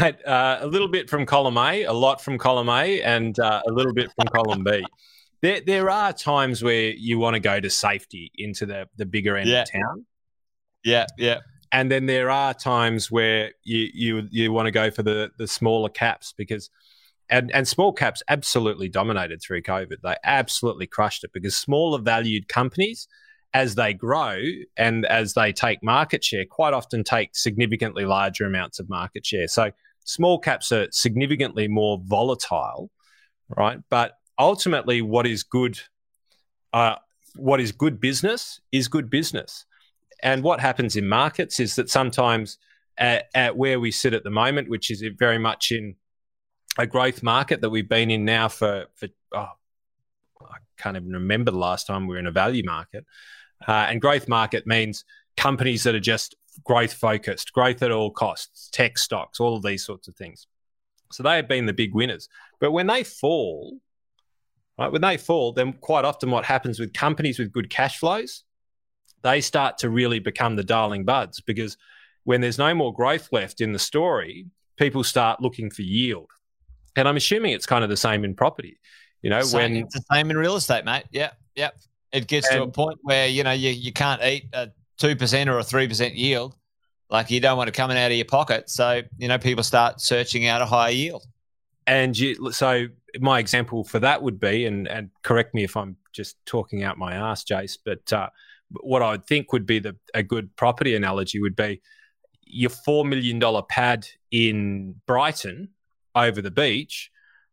but uh, a little bit from column A, a lot from column A, and uh, a little bit from column B. There, there are times where you want to go to safety into the, the bigger end yeah. of town. Yeah, yeah. And then there are times where you you you want to go for the the smaller caps because and and small caps absolutely dominated through COVID. They absolutely crushed it because smaller valued companies as they grow and as they take market share, quite often take significantly larger amounts of market share. So small caps are significantly more volatile, right? But ultimately, what is good, uh, what is good business is good business. And what happens in markets is that sometimes at, at where we sit at the moment, which is very much in a growth market that we've been in now for for oh, I can't even remember the last time we were in a value market. Uh, and growth market means companies that are just growth focused, growth at all costs, tech stocks, all of these sorts of things. So they have been the big winners. But when they fall, right, when they fall, then quite often what happens with companies with good cash flows, they start to really become the darling buds because when there's no more growth left in the story, people start looking for yield. And I'm assuming it's kind of the same in property. You know, same, when it's the same in real estate, mate. Yeah, yeah. It gets and, to a point where you know you, you can't eat a two percent or a three percent yield. Like you don't want it coming out of your pocket, so you know people start searching out a higher yield. And you, so my example for that would be, and and correct me if I'm just talking out my ass, Jace, but uh, what I would think would be the a good property analogy would be your four million dollar pad in Brighton over the beach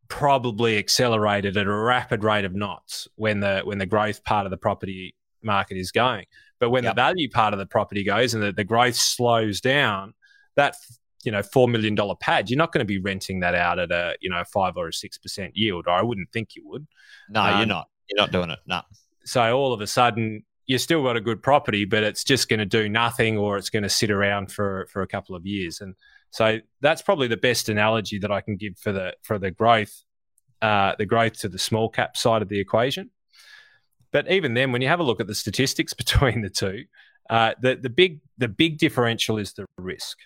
probably accelerated at a rapid rate of knots when the when the growth part of the property market is going. But when yep. the value part of the property goes and the, the growth slows down, that you know four million dollar pad, you're not going to be renting that out at a you know five or a six percent yield. Or I wouldn't think you would. No, um, you're not. You're not doing it. No. So all of a sudden, you still got a good property, but it's just going to do nothing, or it's going to sit around for for a couple of years. And so that's probably the best analogy that I can give for the for the growth, uh, the growth to the small cap side of the equation. But even then, when you have a look at the statistics between the two, uh, the the big the big differential is the risk.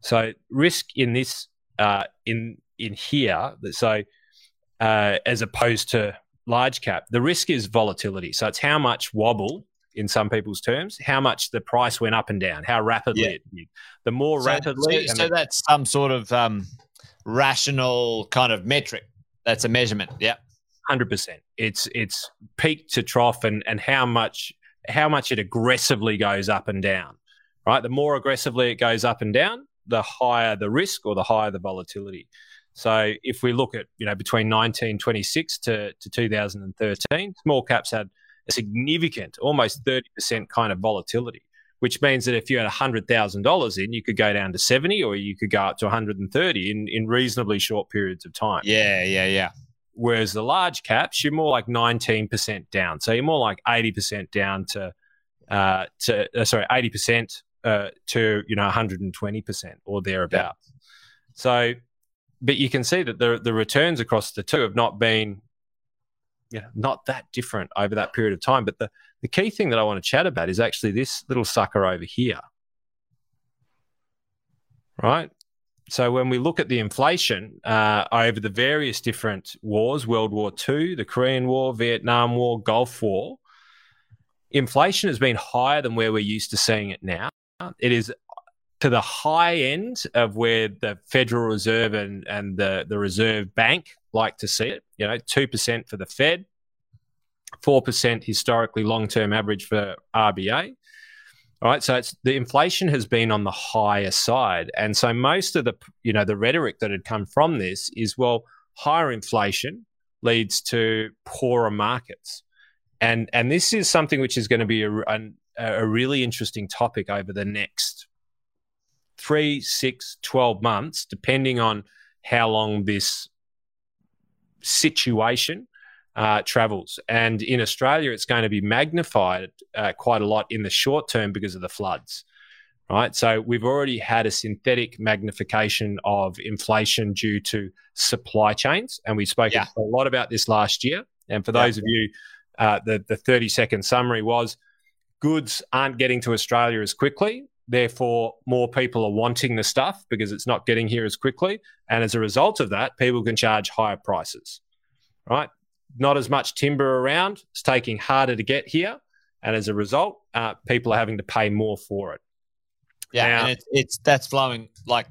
So risk in this uh, in in here, so uh, as opposed to large cap, the risk is volatility. So it's how much wobble in some people's terms, how much the price went up and down, how rapidly yeah. it did. The more so, rapidly. So, so that's some sort of um, rational kind of metric. That's a measurement. Yeah. Hundred percent. It's it's peak to trough, and and how much how much it aggressively goes up and down. Right. The more aggressively it goes up and down, the higher the risk or the higher the volatility. So if we look at you know between 1926 to, to 2013, small caps had a significant, almost 30% kind of volatility, which means that if you had $100,000 in, you could go down to 70 or you could go up to 130 in, in reasonably short periods of time. Yeah, yeah, yeah. Whereas the large caps, you're more like 19% down. So you're more like 80% down to, uh, to uh, sorry, 80% uh, to, you know, 120% or thereabouts. Yeah. So, but you can see that the, the returns across the two have not been you know, not that different over that period of time. But the, the key thing that I want to chat about is actually this little sucker over here. Right? So when we look at the inflation uh, over the various different wars, World War II, the Korean War, Vietnam War, Gulf War, inflation has been higher than where we're used to seeing it now. It is to the high end of where the Federal Reserve and, and the, the Reserve Bank like to see it. You know, 2% for the Fed, 4% historically long term average for RBA. All right, so it's the inflation has been on the higher side, and so most of the you know the rhetoric that had come from this is well, higher inflation leads to poorer markets, and and this is something which is going to be a, a, a really interesting topic over the next three, six, 12 months, depending on how long this situation uh, travels. And in Australia, it's going to be magnified uh, quite a lot in the short term because of the floods. Right. So we've already had a synthetic magnification of inflation due to supply chains. And we spoke yeah. a lot about this last year. And for those yeah. of you, uh, the, the 30 second summary was goods aren't getting to Australia as quickly. Therefore, more people are wanting the stuff because it's not getting here as quickly. And as a result of that, people can charge higher prices, right? Not as much timber around. It's taking harder to get here. And as a result, uh, people are having to pay more for it. Yeah, now, and it's, it's that's flowing like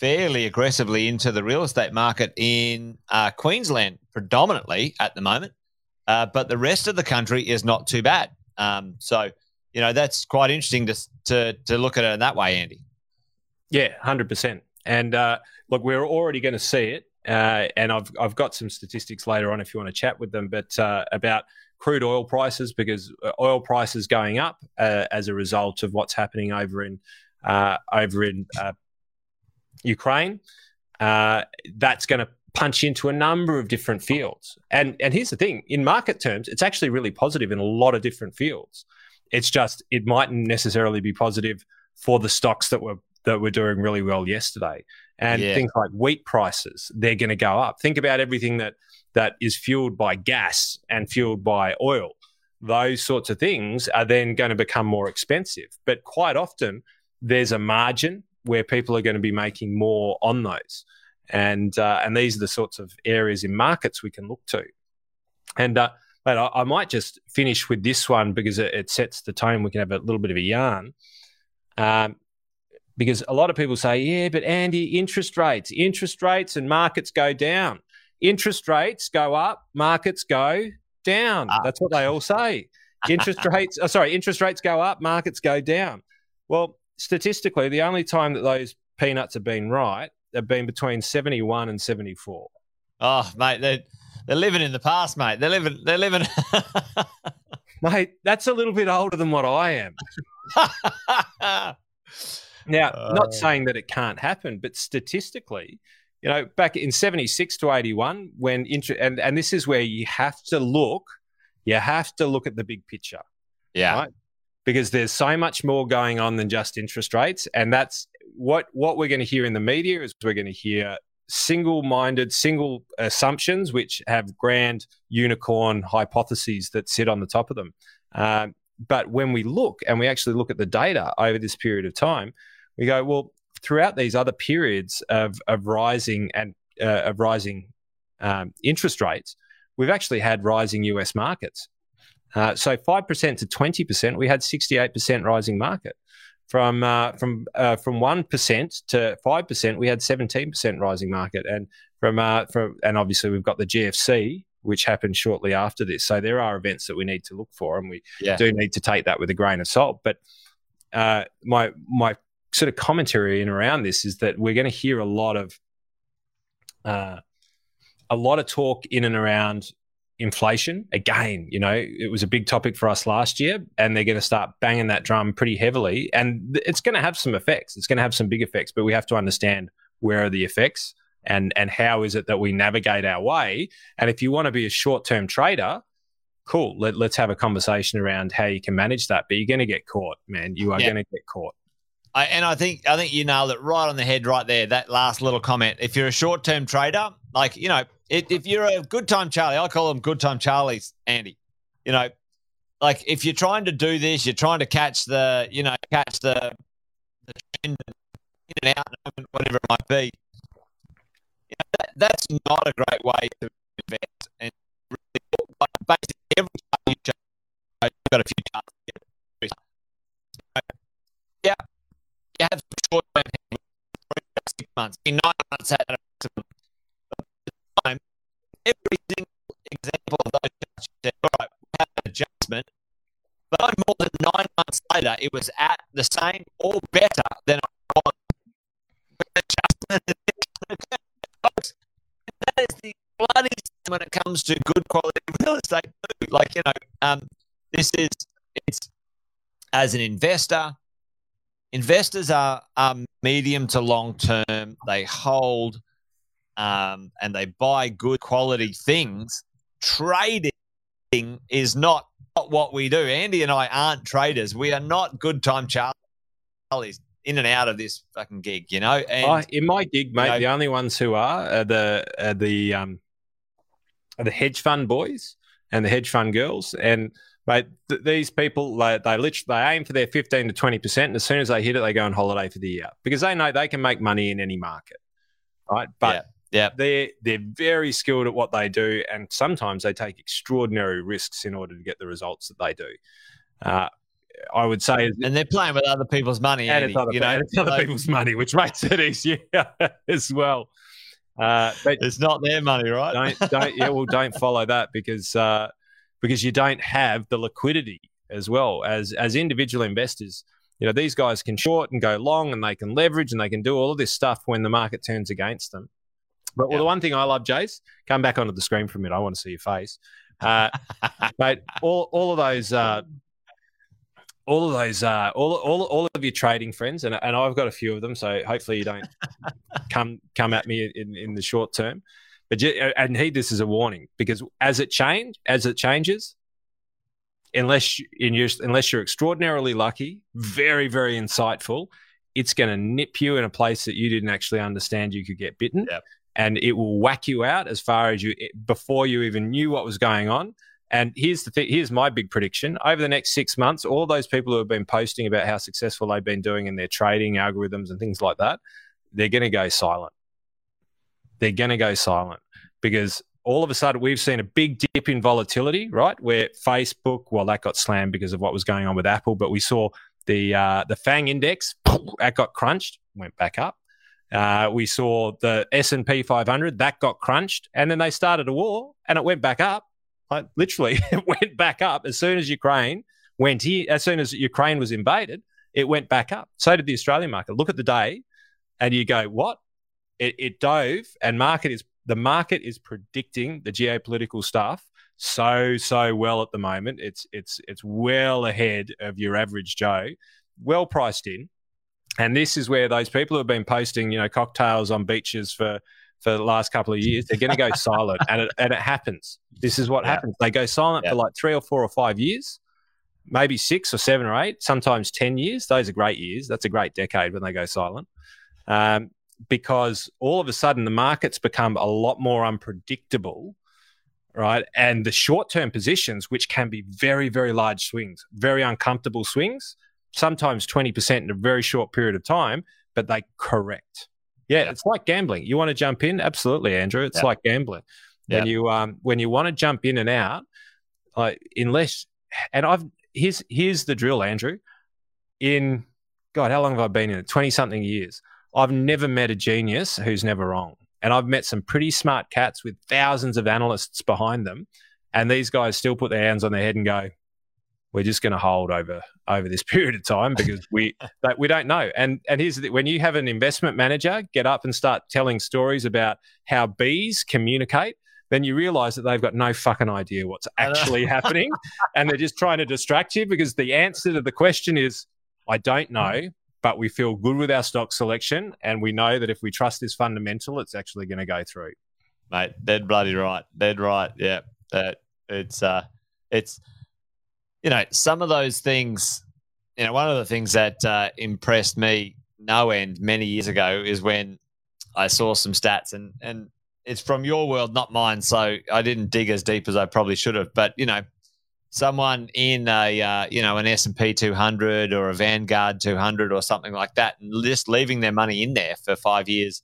fairly aggressively into the real estate market in uh, Queensland predominantly at the moment. Uh, but the rest of the country is not too bad. Um, so you know that's quite interesting to to to look at it in that way, Andy. Yeah, hundred percent. And uh, look, we're already going to see it. Uh, and I've I've got some statistics later on if you want to chat with them, but uh, about crude oil prices because uh, oil prices going up uh, as a result of what's happening over in uh, over in uh, Ukraine. that's going to punch into a number of different fields. And and here's the thing: in market terms, it's actually really positive in a lot of different fields. It's just it mightn't necessarily be positive for the stocks that were that were doing really well yesterday. And yeah. things like wheat prices, they're going to go up. Think about everything that that is fueled by gas and fueled by oil. Those sorts of things are then going to become more expensive. But quite often, there's a margin where people are going to be making more on those. And uh, and these are the sorts of areas in markets we can look to. And uh, but I, I, might just finish with this one because it, it, sets the tone. We can have a little bit of a yarn. Um, because a lot of people say, yeah, but Andy, interest rates, interest rates and markets go down. Interest rates go up, markets go down. Ah. That's what they all say. Interest rates, oh, sorry, interest rates go up, markets go down. Well, statistically, the only time that those peanuts have been right have been between 71 and 74. Oh, mate, they're, they're living in the past, mate. They're living, they're living. mate, that's a little bit older than what I am. Now, uh, not saying that it can't happen, but statistically, you know, back in 76 to 81, when, inter- and, and this is where you have to look, you have to look at the big picture. Yeah. Right? Because there's so much more going on than just interest rates. And that's what, what we're going to hear in the media is we're going to hear single minded, single assumptions, which have grand unicorn hypotheses that sit on the top of them. Um, but when we look and we actually look at the data over this period of time, we go, well, throughout these other periods of, of rising and uh, of rising um, interest rates, we've actually had rising US markets. Uh, so 5% to 20%, we had 68% rising market. From uh, from uh, from one percent to five percent, we had seventeen percent rising market, and from uh, from and obviously we've got the GFC, which happened shortly after this. So there are events that we need to look for, and we yeah. do need to take that with a grain of salt. But uh, my my sort of commentary in around this is that we're going to hear a lot of uh, a lot of talk in and around inflation. Again you know it was a big topic for us last year and they're going to start banging that drum pretty heavily. And it's going to have some effects. It's going to have some big effects but we have to understand where are the effects and and how is it that we navigate our way. And if you want to be a short-term trader cool let, us have a conversation around how you can manage that. But you're going to get caught man. You are yeah. going to get caught I, and I think I think you nailed it right on the head right there. That last little comment. If you're a short term trader, like you know, if, if you're a good time Charlie, I call them good time Charlies, Andy. You know, like if you're trying to do this, you're trying to catch the you know catch the the trend in and out, whatever it might be. You know, that, that's not a great way to invest. And really, basically, every time you've got a few charts. Yeah, you have some short term six months, in nine months at a time, every single example of those charts, said, all right, we have an adjustment. But more than nine months later, it was at the same or better than I was. Adjustment, that is the bloody thing when it comes to good quality real estate. Like you know, um, this is it's as an investor, investors are, are medium to long term. They hold um, and they buy good quality things. Trading is not, not what we do. Andy and I aren't traders. We are not good time Charlies in and out of this fucking gig, you know. And, oh, in my gig, mate, you know, the only ones who are, are the are the um, are the hedge fund boys and the hedge fund girls, and Right, th- these people they, they literally they aim for their fifteen to twenty percent, and as soon as they hit it, they go on holiday for the year because they know they can make money in any market, right? But yeah, yeah. they're they're very skilled at what they do, and sometimes they take extraordinary risks in order to get the results that they do. Uh, I would say, and they're playing with other people's money, and it's other, you know, it's other like, people's money, which makes it easier as well. Uh, but it's not their money, right? Don't, don't yeah, well, don't follow that because uh, because you don't have the liquidity as well as as individual investors. You know, these guys can short and go long, and they can leverage and they can do all of this stuff when the market turns against them. But well, the one thing I love, Jace, come back onto the screen for a minute. I want to see your face, uh, mate. All all of those. Uh, all of those, uh, all, all, all of your trading friends, and, and I've got a few of them, so hopefully you don't come come at me in, in the short term. But and heed this as a warning because as it change as it changes, unless in your, unless you're extraordinarily lucky, very very insightful, it's going to nip you in a place that you didn't actually understand you could get bitten, yep. and it will whack you out as far as you eh, before you even knew what was going on. And here's the thing, here's my big prediction. Over the next six months, all those people who have been posting about how successful they've been doing in their trading algorithms and things like that, they're going to go silent. They're going to go silent because all of a sudden we've seen a big dip in volatility, right? Where Facebook, well, that got slammed because of what was going on with Apple, but we saw the uh, the Fang index that got crunched, went back up. Uh, we saw the S and P 500 that got crunched, and then they started a war, and it went back up. Like literally, it went back up as soon as Ukraine went here. As soon as Ukraine was invaded, it went back up. So did the Australian market. Look at the day, and you go, what? It, it dove, and market is the market is predicting the geopolitical stuff so so well at the moment. It's it's it's well ahead of your average Joe, well priced in. And this is where those people who have been posting, you know, cocktails on beaches for for the last couple of years, they're going to go silent, and it and it happens. This is what yeah. happens. They go silent yeah. for like three or four or five years, maybe six or seven or eight, sometimes ten years. Those are great years. That's a great decade when they go silent. Um, because all of a sudden the markets become a lot more unpredictable, right? And the short term positions, which can be very, very large swings, very uncomfortable swings, sometimes 20% in a very short period of time, but they correct. Yeah, yeah. it's like gambling. You want to jump in? Absolutely, Andrew. It's yeah. like gambling. Yeah. When you um when you want to jump in and out, like unless and I've here's here's the drill, Andrew. In God, how long have I been in it? Twenty something years. I've never met a genius who's never wrong. And I've met some pretty smart cats with thousands of analysts behind them. And these guys still put their hands on their head and go, we're just going to hold over over this period of time because we we don't know. And and here's the, when you have an investment manager get up and start telling stories about how bees communicate, then you realize that they've got no fucking idea what's actually happening, and they're just trying to distract you because the answer to the question is I don't know, but we feel good with our stock selection, and we know that if we trust this fundamental, it's actually going to go through. Mate, dead bloody right, dead right. Yeah, that it's uh, it's you know some of those things. You know, one of the things that uh, impressed me no end many years ago is when I saw some stats, and and it's from your world, not mine. So I didn't dig as deep as I probably should have. But you know, someone in a uh, you know an S&P 200 or a Vanguard 200 or something like that and just leaving their money in there for 5 years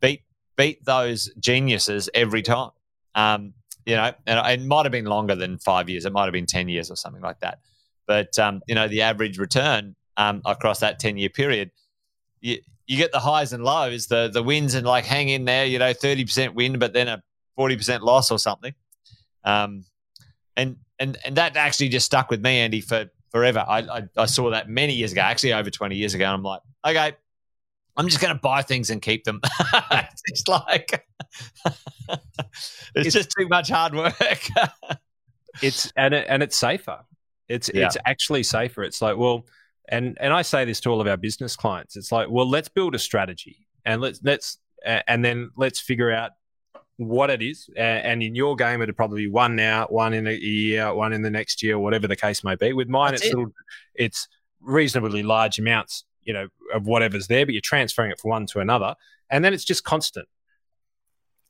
beat beat those geniuses every time. Um, you know and it might have been longer than 5 years. It might have been 10 years or something like that. But um, you know the average return um, across that 10 year period you, you get the highs and lows the the wins and like hang in there you know 30% win but then a 40% loss or something. Um, and and and that actually just stuck with me, Andy, for forever. I, I, I saw that many years ago, actually over twenty years ago. And I'm like, okay, I'm just going to buy things and keep them. it's like it's, it's, just too much hard work. it's and it, and it's safer. It's yeah. it's actually safer. It's like well, and and I say this to all of our business clients. It's like well, let's build a strategy and let's let's and then let's figure out what it is. And in your game, it'd probably be one now, one in a year, one in the next year, whatever the case may be. With mine, That's it's it. little, it's reasonably large amounts, you know, of whatever's there, but you're transferring it from one to another, and then it's just constant.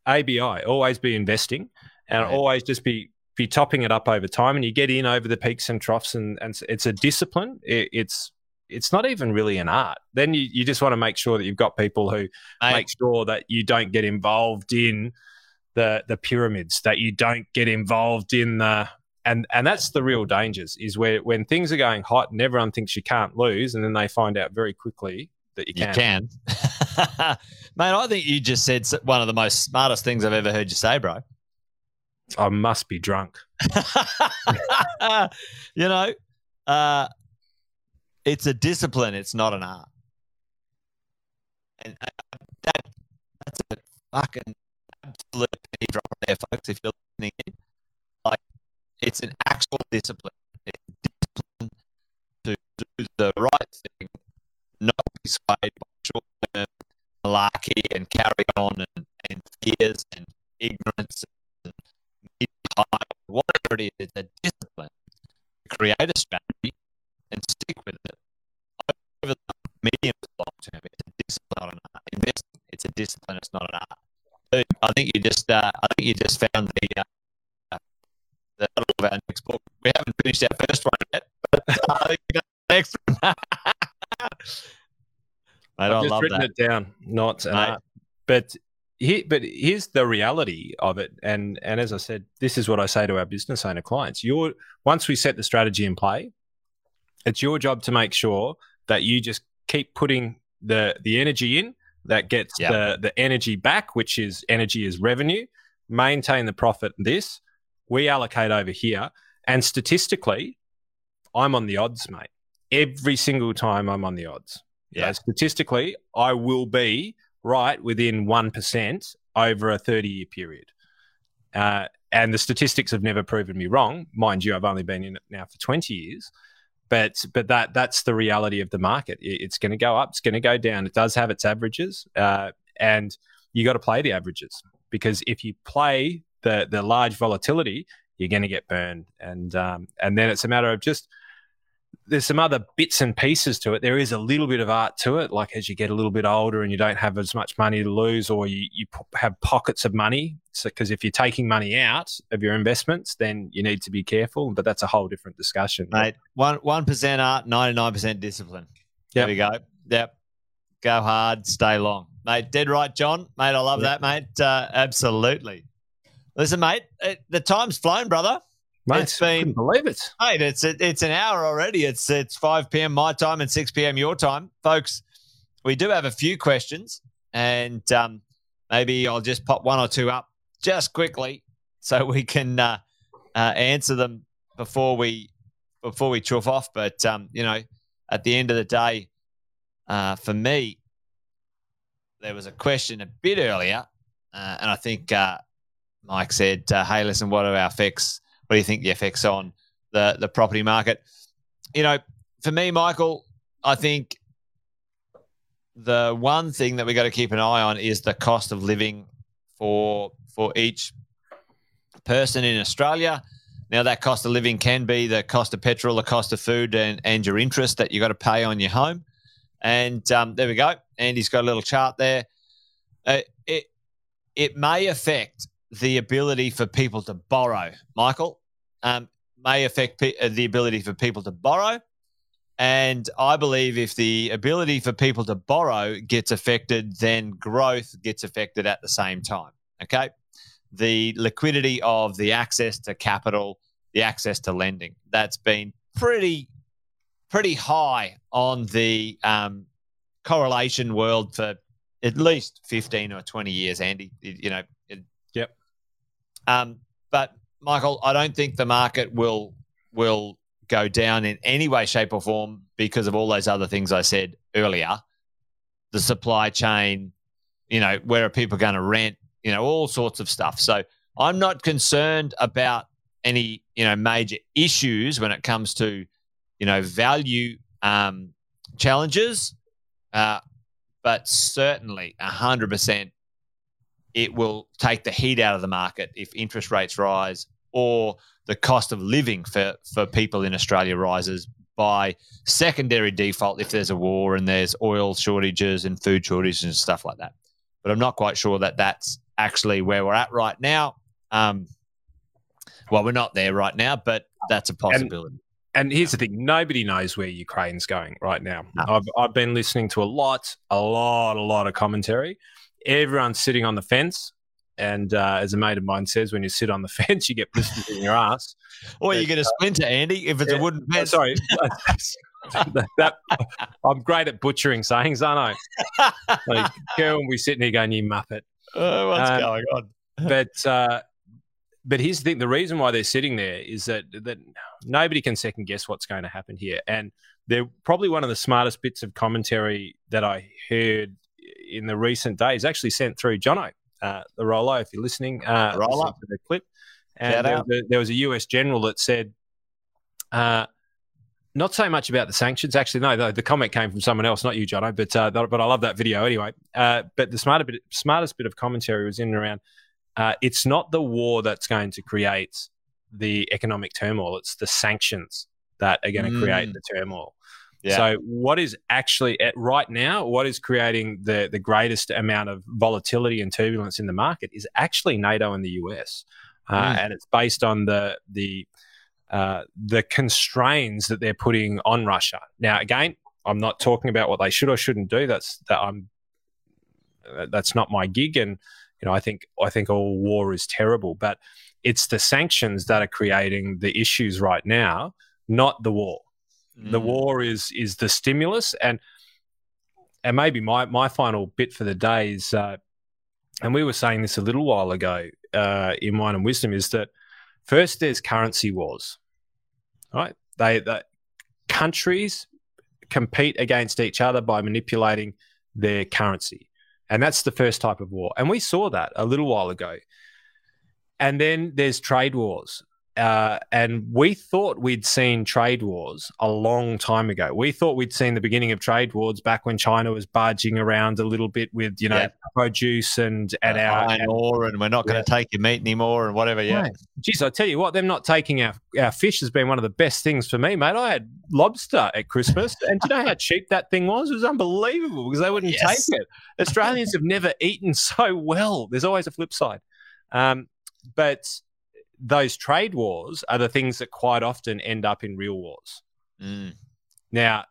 ABI, always be investing, and right. always just be be topping it up over time, and you get in over the peaks and troughs, and, and it's a discipline. It, it's it's not even really an art. Then you, you just want to make sure that you've got people who make sure that you don't get involved in the the pyramids, that you don't get involved in the and and that's the real dangers is where when things are going hot and everyone thinks you can't lose, and then they find out very quickly that you can. You can, mate. I think you just said one of the most smartest things I've ever heard you say, bro. I must be drunk. you know, Uh, it's a discipline. It's not an art. And uh, that that's a fucking absolute penny drop there, folks. If you're listening in, like it's an actual discipline. It's discipline to do the right thing, think you just, uh, I think you just found the, uh, the title of our next book. We haven't finished our first one yet, but uh, I think the next one. Mate, I've just written that. it down, not art. But here, but here's the reality of it. And and as I said, this is what I say to our business owner clients. Your once we set the strategy in play, it's your job to make sure that you just keep putting the the energy in that gets Yeah. the the energy back, which is energy is revenue. Maintain the profit. This we allocate over here, and statistically, I'm on the odds, mate. Every single time I'm on the odds. Yeah. statistically, I will be right within 1% over a 30 year period. Uh, and the statistics have never proven me wrong. Mind you, I've only been in it now for 20 years. But but that that's the reality of the market. It- It's going to go up. It's going to go down. It does have its averages, uh, and you got to play the averages because if you play the the large volatility, you're going to get burned. And um, and then it's a matter of just there's some other bits and pieces to it. There is a little bit of art to it, like as you get a little bit older and you don't have as much money to lose, or you, you have pockets of money. So, because if you're taking money out of your investments, then you need to be careful. But that's a whole different discussion. mate. One one percent art, ninety nine percent discipline. There we go. Yep. Go hard, stay long, mate. Dead right, John, mate. I love Yep. that, mate. Uh, absolutely. Listen, mate. It, the time's flown, brother. Mate, it's I been- couldn't believe it. Mate, it's it's an hour already. It's it's five p.m. my time and six p.m. your time, folks. We do have a few questions, and um, maybe I'll just pop one or two up just quickly so we can uh, uh, answer them before we before we chuff off. But um, you know, at the end of the day, uh, for me, there was a question a bit earlier, uh, and I think uh, Mike said, uh, "Hey, listen, what are our effects? What do you think the effects on the the property market?" You know, for me, Michael, I think the one thing that we got to keep an eye on is the cost of living for for each person in Australia. Now, that cost of living can be the cost of petrol, the cost of food, and, and your interest that you got to pay on your home. And um, there we go. Andy's got a little chart there. Uh, it it may affect the ability for people to borrow. Michael, um, may affect pe- uh, the ability for people to borrow. And I believe if the ability for people to borrow gets affected, then growth gets affected at the same time. Okay. The liquidity of the access to capital, the access to lending, that's been pretty, pretty high on the um, correlation world for at least 15 or 20 years, Andy. You know, it, Yep. Um, but Michael, I don't think the market will will go down in any way, shape, or form because of all those other things I said earlier. The supply chain, you know, where are people going to rent, you know, all sorts of stuff. So I'm not concerned about any, you know, major issues when it comes to, you know, value um, challenges. Uh, but certainly 100% it will take the heat out of the market if interest rates rise or the cost of living for, for people in Australia rises by secondary default if there's a war and there's oil shortages and food shortages and stuff like that. But I'm not quite sure that that's actually where we're at right now. Um, well, we're not there right now, but that's a possibility. And here's the thing: nobody knows where Ukraine's going right now. No. I've I've been listening to a lot, a lot, a lot of commentary. Everyone's sitting on the fence, and uh, as a mate of mine says, when you sit on the fence, you get blisters in your ass. or you get a splinter, Andy, if it's yeah. a wooden Oh, fence. sorry, that, that- I'm great at butchering sayings, aren't I? Like, girl be sitting here going, "You muppet." Oh, what's Um, going on? but uh, but here's the thing: the reason why they're sitting there is that that Nobody can second guess what's going to happen here. And they're probably one of the smartest bits of commentary that I heard in the recent days, actually sent through Jono, uh, the Rollo, if you're listening, uh, Rollo. to the clip. And there, there, there was a US general that said, uh, not so much about the sanctions. Actually, no, the, the comment came from someone else, not you, Jono. But uh, but I love that video anyway. Uh, but the smarter bit, smartest bit of commentary was in and around. Uh, it's not the war that's going to create the economic turmoil. It's the sanctions that are going to create Mm. the turmoil. Yeah. So, what is actually at right now? What is creating the the greatest amount of volatility and turbulence in the market is actually NATO and the US, uh, Mm. and it's based on the the uh, the constraints that they're putting on Russia. Now, again, I'm not talking about what they should or shouldn't do. That's that I'm that's not my gig, and you know, I think I think all war is terrible, but it's the sanctions that are creating the issues right now, not the war. The Mm. war is is the stimulus, and and maybe my my final bit for the day is, uh, and we were saying this a little while ago uh, in Wine and Wisdom, is that first there's currency wars, right? They that countries compete against each other by manipulating their currency, and that's the first type of war. And we saw that a little while ago. And then there's trade wars. Uh, and we thought we'd seen trade wars a long time ago. We thought we'd seen the beginning of trade wars back when China was barging around a little bit with, you know, Yeah. produce and and Uh, our iron ore, and we're not going to take your meat anymore, and whatever. Yeah, Mate, Geez, I tell you what, them not taking our, our fish has been one of the best things for me, mate. I had lobster at Christmas, and do you know how cheap that thing was? It was unbelievable because they wouldn't Yes. take it. Australians have never eaten so well. There's always a flip side. Um, but those trade wars are the things that quite often end up in real wars. Mm. Now,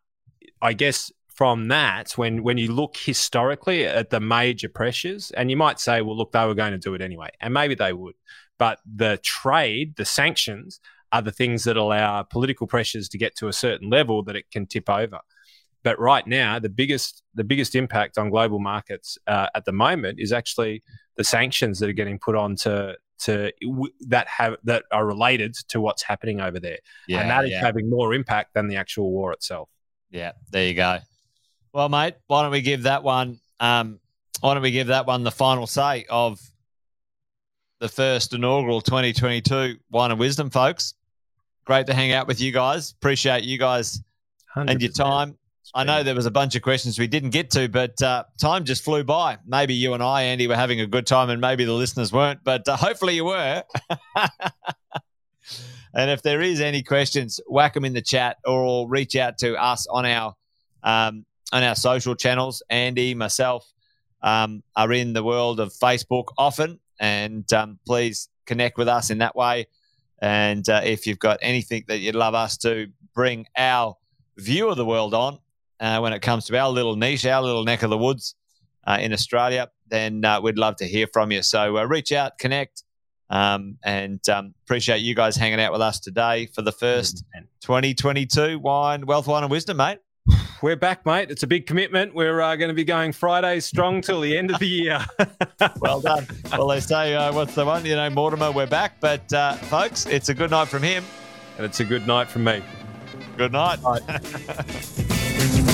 I guess from that, when when you look historically at the major pressures, and you might say, well, look, they were going to do it anyway, and maybe they would, but the trade, the sanctions, are the things that allow political pressures to get to a certain level that it can tip over. But right now, the biggest the biggest impact on global markets uh, at the moment is actually the sanctions that are getting put on to to w- that have that are related to what's happening over there yeah, and that is yeah. having more impact than the actual war itself. Yeah, there you go. Well, mate, why don't we give that one? Um, why don't we give that one the final say of the first inaugural 2022 Wine and Wisdom, folks? Great to hang out with you guys. Appreciate you guys and your time. I know there was a bunch of questions we didn't get to, but uh, time just flew by. Maybe you and I, Andy, were having a good time, and maybe the listeners weren't, but uh, hopefully you were. and if there is any questions, whack them in the chat or reach out to us on our um, on our social channels. Andy, myself, um, are in the world of Facebook often, and um, please connect with us in that way. And uh, if you've got anything that you'd love us to bring our view of the world on uh, when it comes to our little niche, our little neck of the woods uh, in Australia, then uh, we'd love to hear from you. So uh, reach out, connect, um, and um, appreciate you guys hanging out with us today for the first 2022 wine, wealth, wine, and wisdom, mate. We're back, mate. It's a big commitment. We're uh, going to be going Fridays strong till the end of the year. Well done. well, they say, uh, what's the one? You know, Mortimer, we're back. But uh, folks, it's a good night from him. and it's a good night from me. Good night. Thank you.